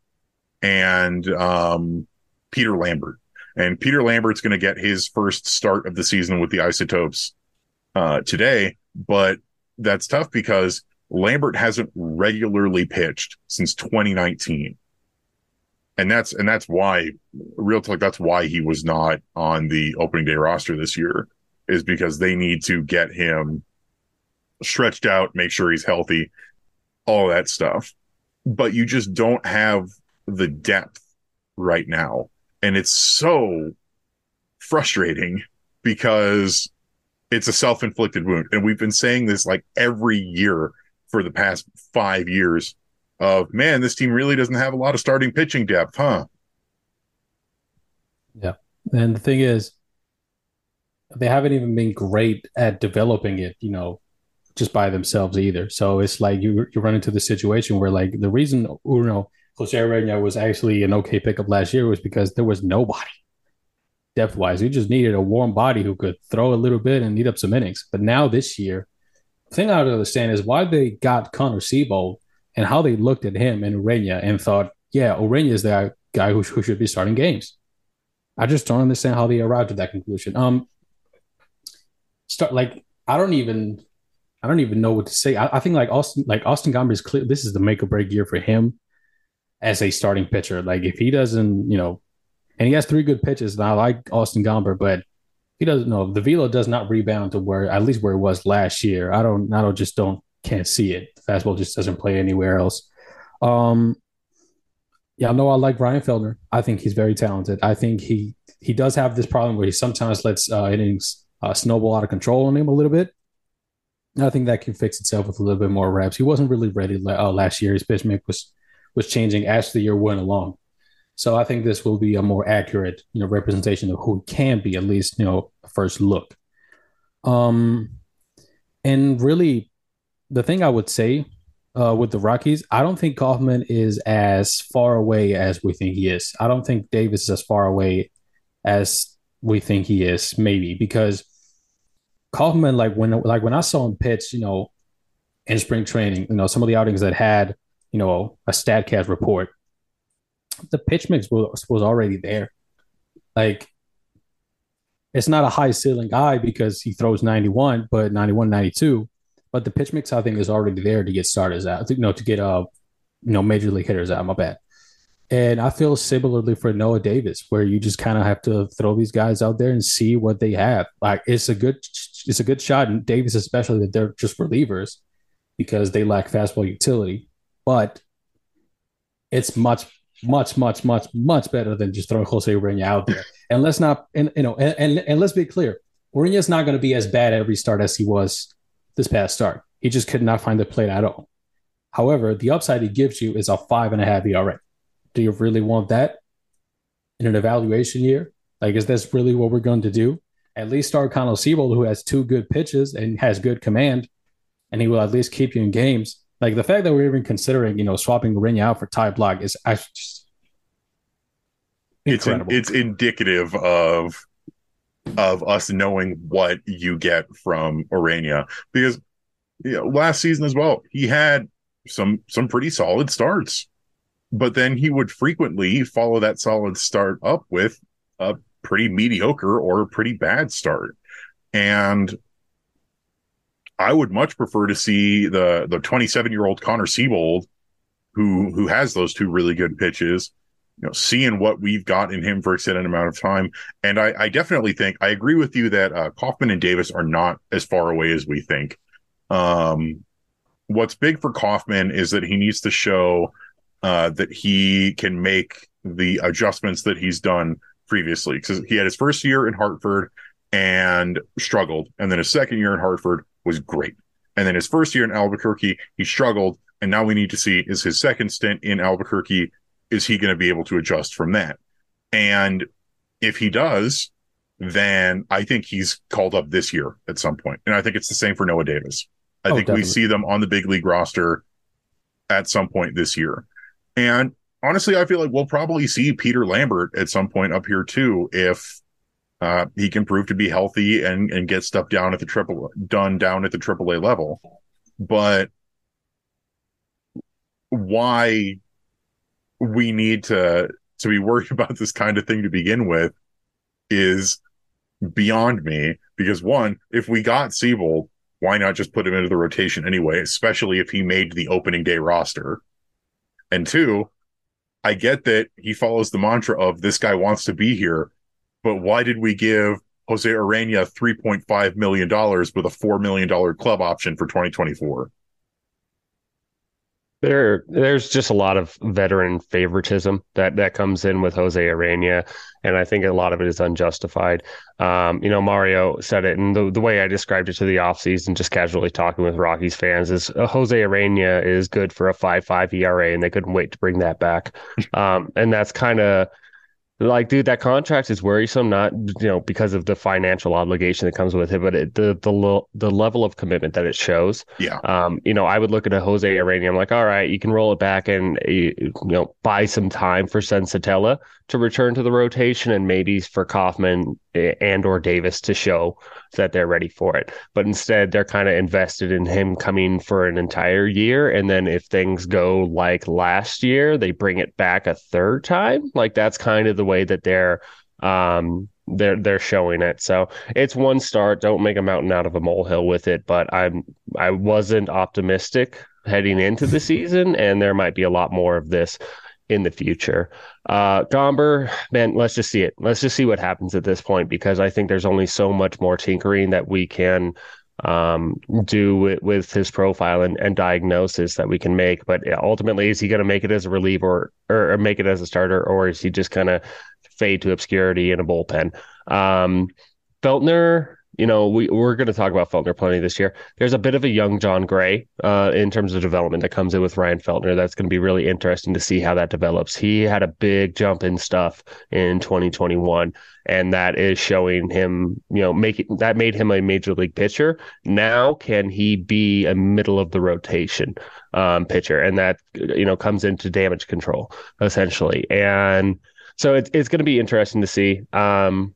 and um, Peter Lambert. And Peter Lambert's going to get his first start of the season with the Isotopes uh, today, but that's tough because Lambert hasn't regularly pitched since 2019. And that's and that's why real talk that's why he was not on the opening day roster this year is because they need to get him stretched out, make sure he's healthy, all that stuff. But you just don't have the depth right now and it's so frustrating because it's a self-inflicted wound. And we've been saying this like every year for the past five years of man, this team really doesn't have a lot of starting pitching depth, huh? Yeah. And the thing is, they haven't even been great at developing it, you know, just by themselves either. So it's like you you run into the situation where like the reason you know Jose Urena was actually an okay pickup last year was because there was nobody depth wise. You just needed a warm body who could throw a little bit and eat up some innings. But now this year, the thing I don't understand is why they got Connor Seabold and how they looked at him and Urena and thought, yeah, Urena is the guy who, who should be starting games. I just don't understand how they arrived at that conclusion. Um, start like I don't even I don't even know what to say. I, I think like Austin like Austin Gomber is clear. This is the make or break year for him as a starting pitcher. Like if he doesn't, you know, and he has three good pitches, and I like Austin Gomber, but he doesn't know the velo does not rebound to where at least where it was last year. I don't I don't just don't can't see it. The Fastball just doesn't play anywhere else. Um yeah, I know I like Ryan Feltner. I think he's very talented. I think he he does have this problem where he sometimes lets uh, innings uh, snowball out of control on him a little bit. I think that can fix itself with a little bit more reps. He wasn't really ready uh, last year. His pitch mix was was changing as the year went along. So I think this will be a more accurate, you know, representation of who can be at least, you know, first look. Um, and really, the thing I would say uh, with the Rockies, I don't think Kauffmann is as far away as we think he is. I don't think Davis is as far away as we think he is, maybe because Kauffmann, like when like when I saw him pitch, you know, in spring training, you know, some of the outings that had, you know, a Statcast report, the pitch mix was was already there. Like it's not a high ceiling guy because he throws 91, but 91, 92. But the pitch mix, I think, is already there to get starters out, you know, to get uh, you know, major league hitters out. My bad. And I feel similarly for Noah Davis, where you just kind of have to throw these guys out there and see what they have. Like it's a good, it's a good shot, and Davis especially that they're just relievers because they lack fastball utility. But it's much, much, much, much, much better than just throwing Jose Urena out there. And let's not, and you know, and and, and let's be clear, Urena's not going to be as bad at every start as he was this past start. He just could not find the plate at all. However, the upside he gives you is a five and a half ERA do you really want that in an evaluation year? Like, is this really what we're going to do? At least start Connor Seabold, who has two good pitches and has good command, and he will at least keep you in games. Like the fact that we're even considering, you know, swapping Urena out for Ty Blach is actually just incredible. It's, in, it's indicative of of us knowing what you get from Urena because you know, last season as well, he had some some pretty solid starts but then he would frequently follow that solid start up with a pretty mediocre or pretty bad start. And I would much prefer to see the the 27 year old Connor Seabold, who who has those two really good pitches, you know, seeing what we've got in him for extended amount of time. And I, I definitely think I agree with you that uh, Kauffmann and Davis are not as far away as we think. Um, what's big for Kauffmann is that he needs to show uh, that he can make the adjustments that he's done previously because he had his first year in Hartford and struggled, and then his second year in Hartford was great, and then his first year in Albuquerque he struggled, and now we need to see is his second stint in Albuquerque is he going to be able to adjust from that, and if he does, then I think he's called up this year at some point, and I think it's the same for Noah Davis. I oh, think definitely. we see them on the big league roster at some point this year. And honestly, I feel like we'll probably see Peter Lambert at some point up here too, if uh, he can prove to be healthy and and get stuff down at the triple done down at the AAA level. But why we need to to be worried [LAUGHS] about this kind of thing to begin with is beyond me. Because one, if we got Seabold, why not just put him into the rotation anyway? Especially if he made the opening day roster. And two, I get that he follows the mantra of this guy wants to be here, but why did we give Jose Urena $3.5 million with a $4 million club option for 2024? There, there's just a lot of veteran favoritism that that comes in with Jose Urena, and I think a lot of it is unjustified. Um, you know, Mario said it, and the, the way I described it to the offseason, just casually talking with Rockies fans, is uh, Jose Urena is good for a five five ERA, and they couldn't wait to bring that back. [LAUGHS] Um, and that's kind of like, dude, that contract is worrisome, not you know because of the financial obligation that comes with it, but it, the the the level of commitment that it shows. Yeah. Um, you know, I would look at a Jose Urena. I'm like, all right, you can roll it back and you know buy some time for Senzatela to return to the rotation, and maybe for Kauffmann and or Davis to show that they're ready for it. But instead, they're kind of invested in him coming for an entire year. And then if things go like last year, they bring it back a third time. Like that's kind of the way that they're um they're they're showing it. So it's one start. Don't make a mountain out of a molehill with it. But I'm I wasn't optimistic heading into the season, and there might be a lot more of this in the future. Uh, Gomber, man, let's just see it. Let's just see what happens at this point because I think there's only so much more tinkering that we can um, do with, with, his profile and, and, diagnosis that we can make. But ultimately, is he going to make it as a reliever or, or, make it as a starter, or is he just going to fade to obscurity in a bullpen? Um, Feltner, you know, we, we're going to talk about Feltner plenty this year. There's a bit of a young Jon Gray uh, in terms of development that comes in with Ryan Feltner. That's going to be really interesting to see how that develops. He had a big jump in stuff in 2021, and that is showing him, you know, making that made him a major league pitcher. Now, can he be a middle of the rotation um, pitcher? And that, you know, comes into damage control essentially. And so it's, it's going to be interesting to see. Um,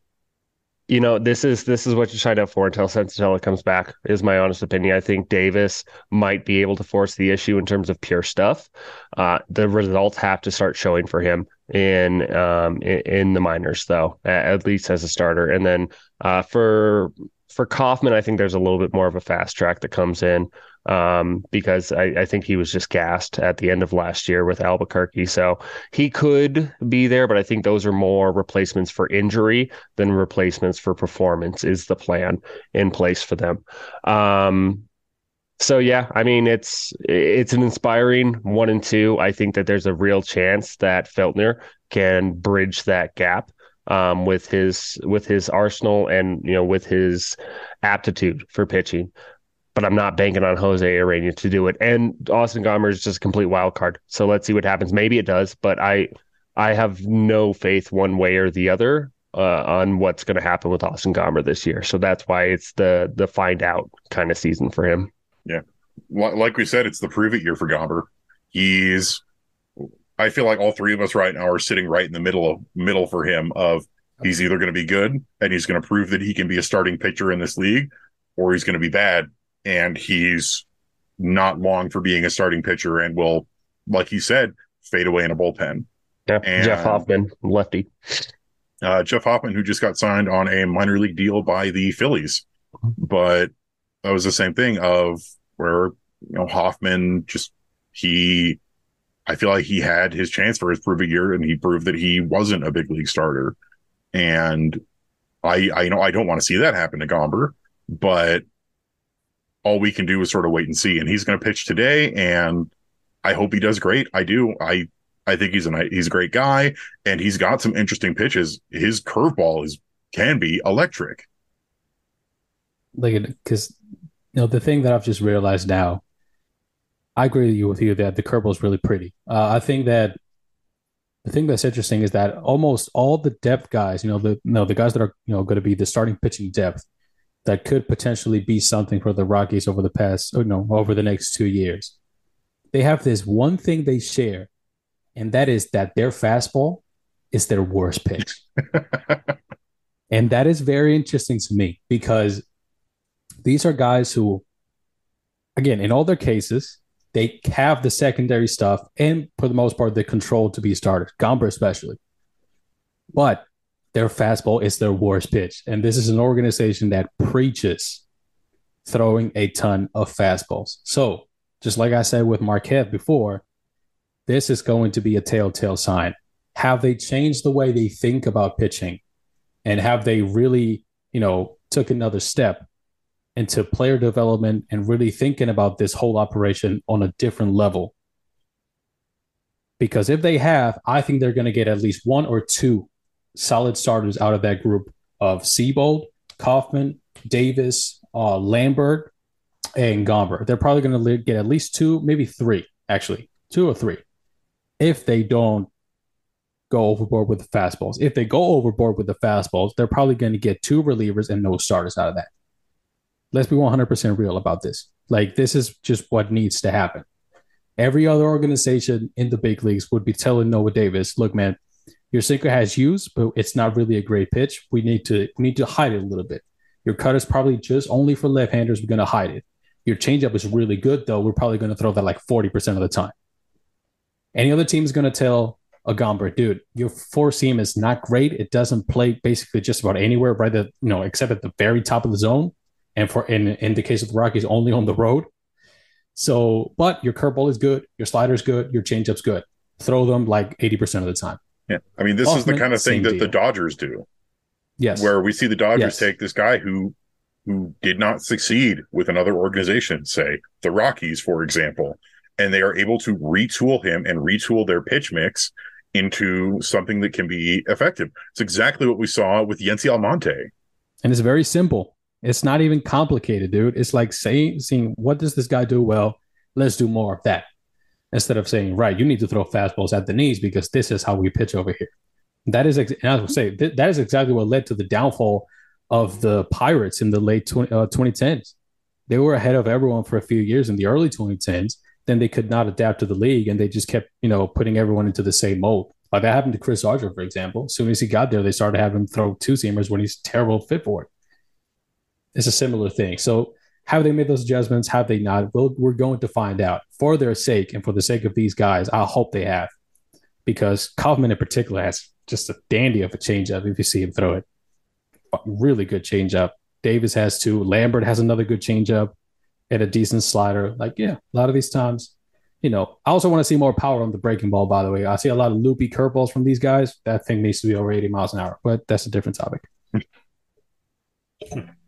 you know, this is this is what you signed up for until Senzatela comes back. Is my honest opinion. I think Davis might be able to force the issue in terms of pure stuff. Uh, the results have to start showing for him in um, in, in the minors, though, at, at, least as a starter. And then uh, for for Kauffmann, I think there's a little bit more of a fast track that comes in um, because I, I, think he was just gassed at the end of last year with Albuquerque. So he could be there, but I think those are more replacements for injury than replacements for performance, is the plan in place for them. Um, so yeah, I mean it's it's an inspiring one and two. I think that there's a real chance that Feltner can bridge that gap um, with his with his arsenal and you know with his aptitude for pitching but I'm not banking on José Ureña to do it. And Austin Gomber is just a complete wild card. So let's see what happens. Maybe it does, but I I have no faith one way or the other uh, on what's going to happen with Austin Gomber this year. So that's why it's the the find out kind of season for him. Yeah, like we said, it's the prove it year for Gomber. He's I feel like all three of us right now are sitting right in the middle of middle for him of he's either going to be good and he's going to prove that he can be a starting pitcher in this league or he's going to be bad and he's not long for being a starting pitcher and will, like he said, fade away in a bullpen. Yeah, and, Jeff Hoffman, lefty. Uh, Jeff Hoffman, who just got signed on a minor league deal by the Phillies, but that was the same thing of where you know Hoffman just he, I feel like he had his chance for his prove year, and he proved that he wasn't a big league starter, and I I know I don't want to see that happen to Gomber, but all we can do is sort of wait and see. And he's going to pitch today, and I hope he does great. I do. I I think he's a he's a great guy, and he's got some interesting pitches. His curveball is can be electric. Like, because you know the thing that I've just realized now, I agree with you with you that the curveball is really pretty. Uh, I think that the thing that's interesting is that almost all the depth guys, you know, the you know, the guys that are you know going to be the starting pitching depth, that could potentially be something for the Rockies over the past, or no, over the next two years. They have this one thing they share, and that is that their fastball is their worst pitch. [LAUGHS] and that is very interesting to me because these are guys who, again, in all their cases, they have the secondary stuff and for the most part, the control to be started, Gomber especially. But their fastball is their worst pitch. And this is an organization that preaches throwing a ton of fastballs. So, just like I said with Márquez before, this is going to be a telltale sign. Have they changed the way they think about pitching? And have they really, you know, took another step into player development and really thinking about this whole operation on a different level Because if they have, I think they're going to get at least one or two solid starters out of that group of Seabold, Kauffmann, Davis, uh, Lambert, and Gomber. They're probably going to get at least two, maybe three, actually, two or three, if they don't go overboard with the fastballs. If they go overboard with the fastballs, they're probably going to get two relievers and no starters out of that. Let's be 100% real about this. Like, this is just what needs to happen. Every other organization in the big leagues would be telling Noah Davis, look, man, your sinker has use, but it's not really a great pitch. We need to we need to hide it a little bit. Your cut is probably just only for left-handers. We're gonna hide it. Your changeup is really good, though. We're probably gonna throw that like 40% of the time. Any other team is gonna tell a Gomber, dude, your four seam is not great. It doesn't play basically just about anywhere, right? That you know, except at the very top of the zone. And for in in the case of the Rockies, only on the road. So, but your curveball is good, your slider is good, your changeup's good. Throw them like 80% of the time. Yeah. I mean, this is the kind of thing that deal. the Dodgers do. Yes. Where we see the Dodgers yes. take this guy who who did not succeed with another organization, say the Rockies, for example, and they are able to retool him and retool their pitch mix into something that can be effective. It's exactly what we saw with Yency Almonte. And it's very simple. It's not even complicated, dude. It's like saying, seeing what does this guy do well? Let's do more of that instead of saying, right, you need to throw fastballs at the knees because this is how we pitch over here. That is, and I would say th- that is exactly what led to the downfall of the Pirates in the late 20, uh, 2010s. They were ahead of everyone for a few years in the early 2010s. Then they could not adapt to the league, and they just kept, you know, putting everyone into the same mold. Like that happened to Chris Archer, for example. As soon as he got there, they started having him throw two seamers when he's terrible fit for it. It's a similar thing. So have they made those adjustments? Have they not? We'll, we're going to find out. For their sake and for the sake of these guys, I hope they have. Because Kauffmann in particular has just a dandy of a changeup if you see him throw it. Really good changeup. Davis has two. Lambert has another good changeup and a decent slider. Like, yeah, a lot of these times, you know, I also want to see more power on the breaking ball, by the way. I see a lot of loopy curveballs from these guys. That thing needs to be over 80 miles an hour, but that's a different topic. [LAUGHS]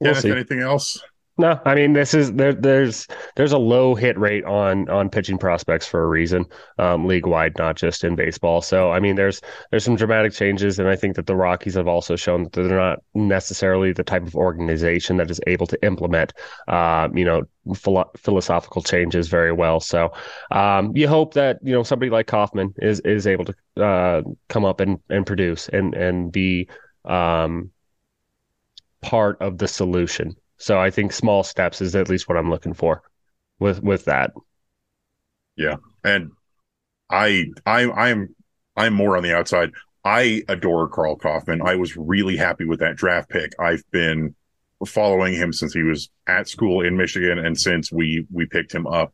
We'll see. anything else? No, I mean this is there. There's there's a low hit rate on on pitching prospects for a reason, um, league wide, not just in baseball. So I mean, there's there's some dramatic changes, and I think that the Rockies have also shown that they're not necessarily the type of organization that is able to implement, uh, you know, philo- philosophical changes very well. So um, you hope that you know somebody like Kauffmann is is able to uh, come up and and produce and and be um, part of the solution. So I think small steps is at least what I'm looking for with with that. Yeah. And I I I'm I'm more on the outside. I adore Karl Kauffmann. I was really happy with that draft pick. I've been following him since he was at school in Michigan and since we we picked him up.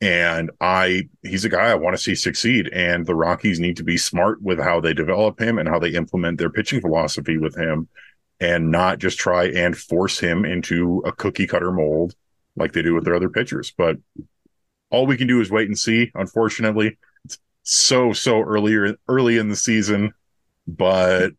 And I he's a guy I want to see succeed. And the Rockies need to be smart with how they develop him and how they implement their pitching philosophy with him and not just try and force him into a cookie cutter mold like they do with their other pitchers. But all we can do is wait and see. Unfortunately, it's so so earlier early in the season, but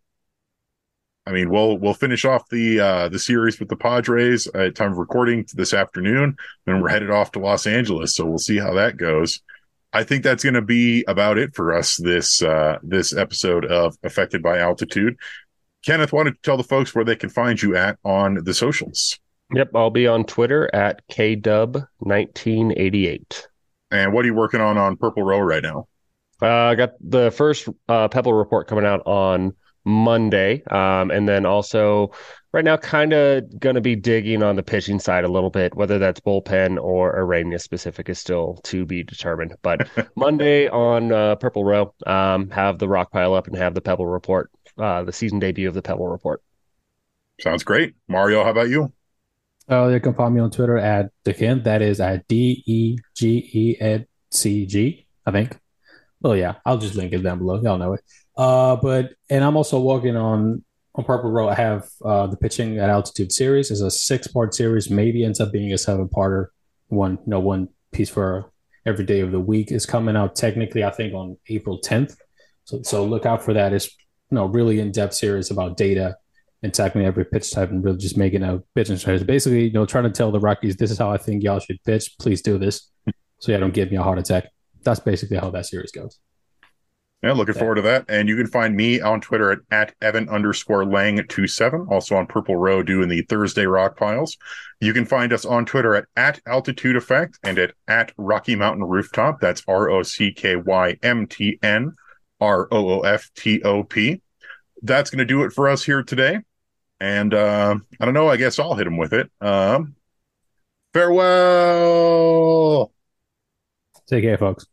I mean, we'll we'll finish off the uh, the series with the Padres at time of recording this afternoon. Then we're headed off to Los Angeles, so we'll see how that goes. I think that's going to be about it for us this uh, this episode of Affected by Altitude. Kenneth, why don't you tell the folks where they can find you at on the socials? Yep, I'll be on Twitter at KDub1988. And what are you working on on Purple Row right now? Uh, I got the first uh, Pebble report coming out on Monday. Um, and then also right now, kind of going to be digging on the pitching side a little bit, whether that's bullpen or Ureña specific is still to be determined. But [LAUGHS] Monday on uh, Purple Row, um, have the rock pile up and have the Pebble report uh, the season debut of the Pebble Report. Sounds great. Mario, how about you? Oh, you can find me on Twitter at Degencg. That is at D E G E N C G, I think. Well, yeah, I'll just link it down below. Y'all know it. Uh, but and I'm also working on on Purple Row. I have uh, the pitching at altitude series. is a six part series. Maybe ends up being a seven parter. One, no, one piece for every day of the week is coming out. Technically, I think on April 10th. So so look out for that. It's you know really in depth series about data and tackling every pitch type and really just making a pitching strategy. Basically, you know, trying to tell the Rockies this is how I think y'all should pitch. Please do this, so yeah, don't give me a heart attack. that's basically how that series goes. Yeah, looking yeah. forward to that. And you can find me on Twitter at, at Evan underscore Lang27, also on Purple Row doing the Thursday Rock Piles. You can find us on Twitter at, at Altitude Effect and at, at Rocky Mountain Rooftop. That's R O C K Y M T N R O O F T O P. That's going to do it for us here today. And uh, I don't know, I guess I'll hit him with it. Um, farewell. Take care, folks.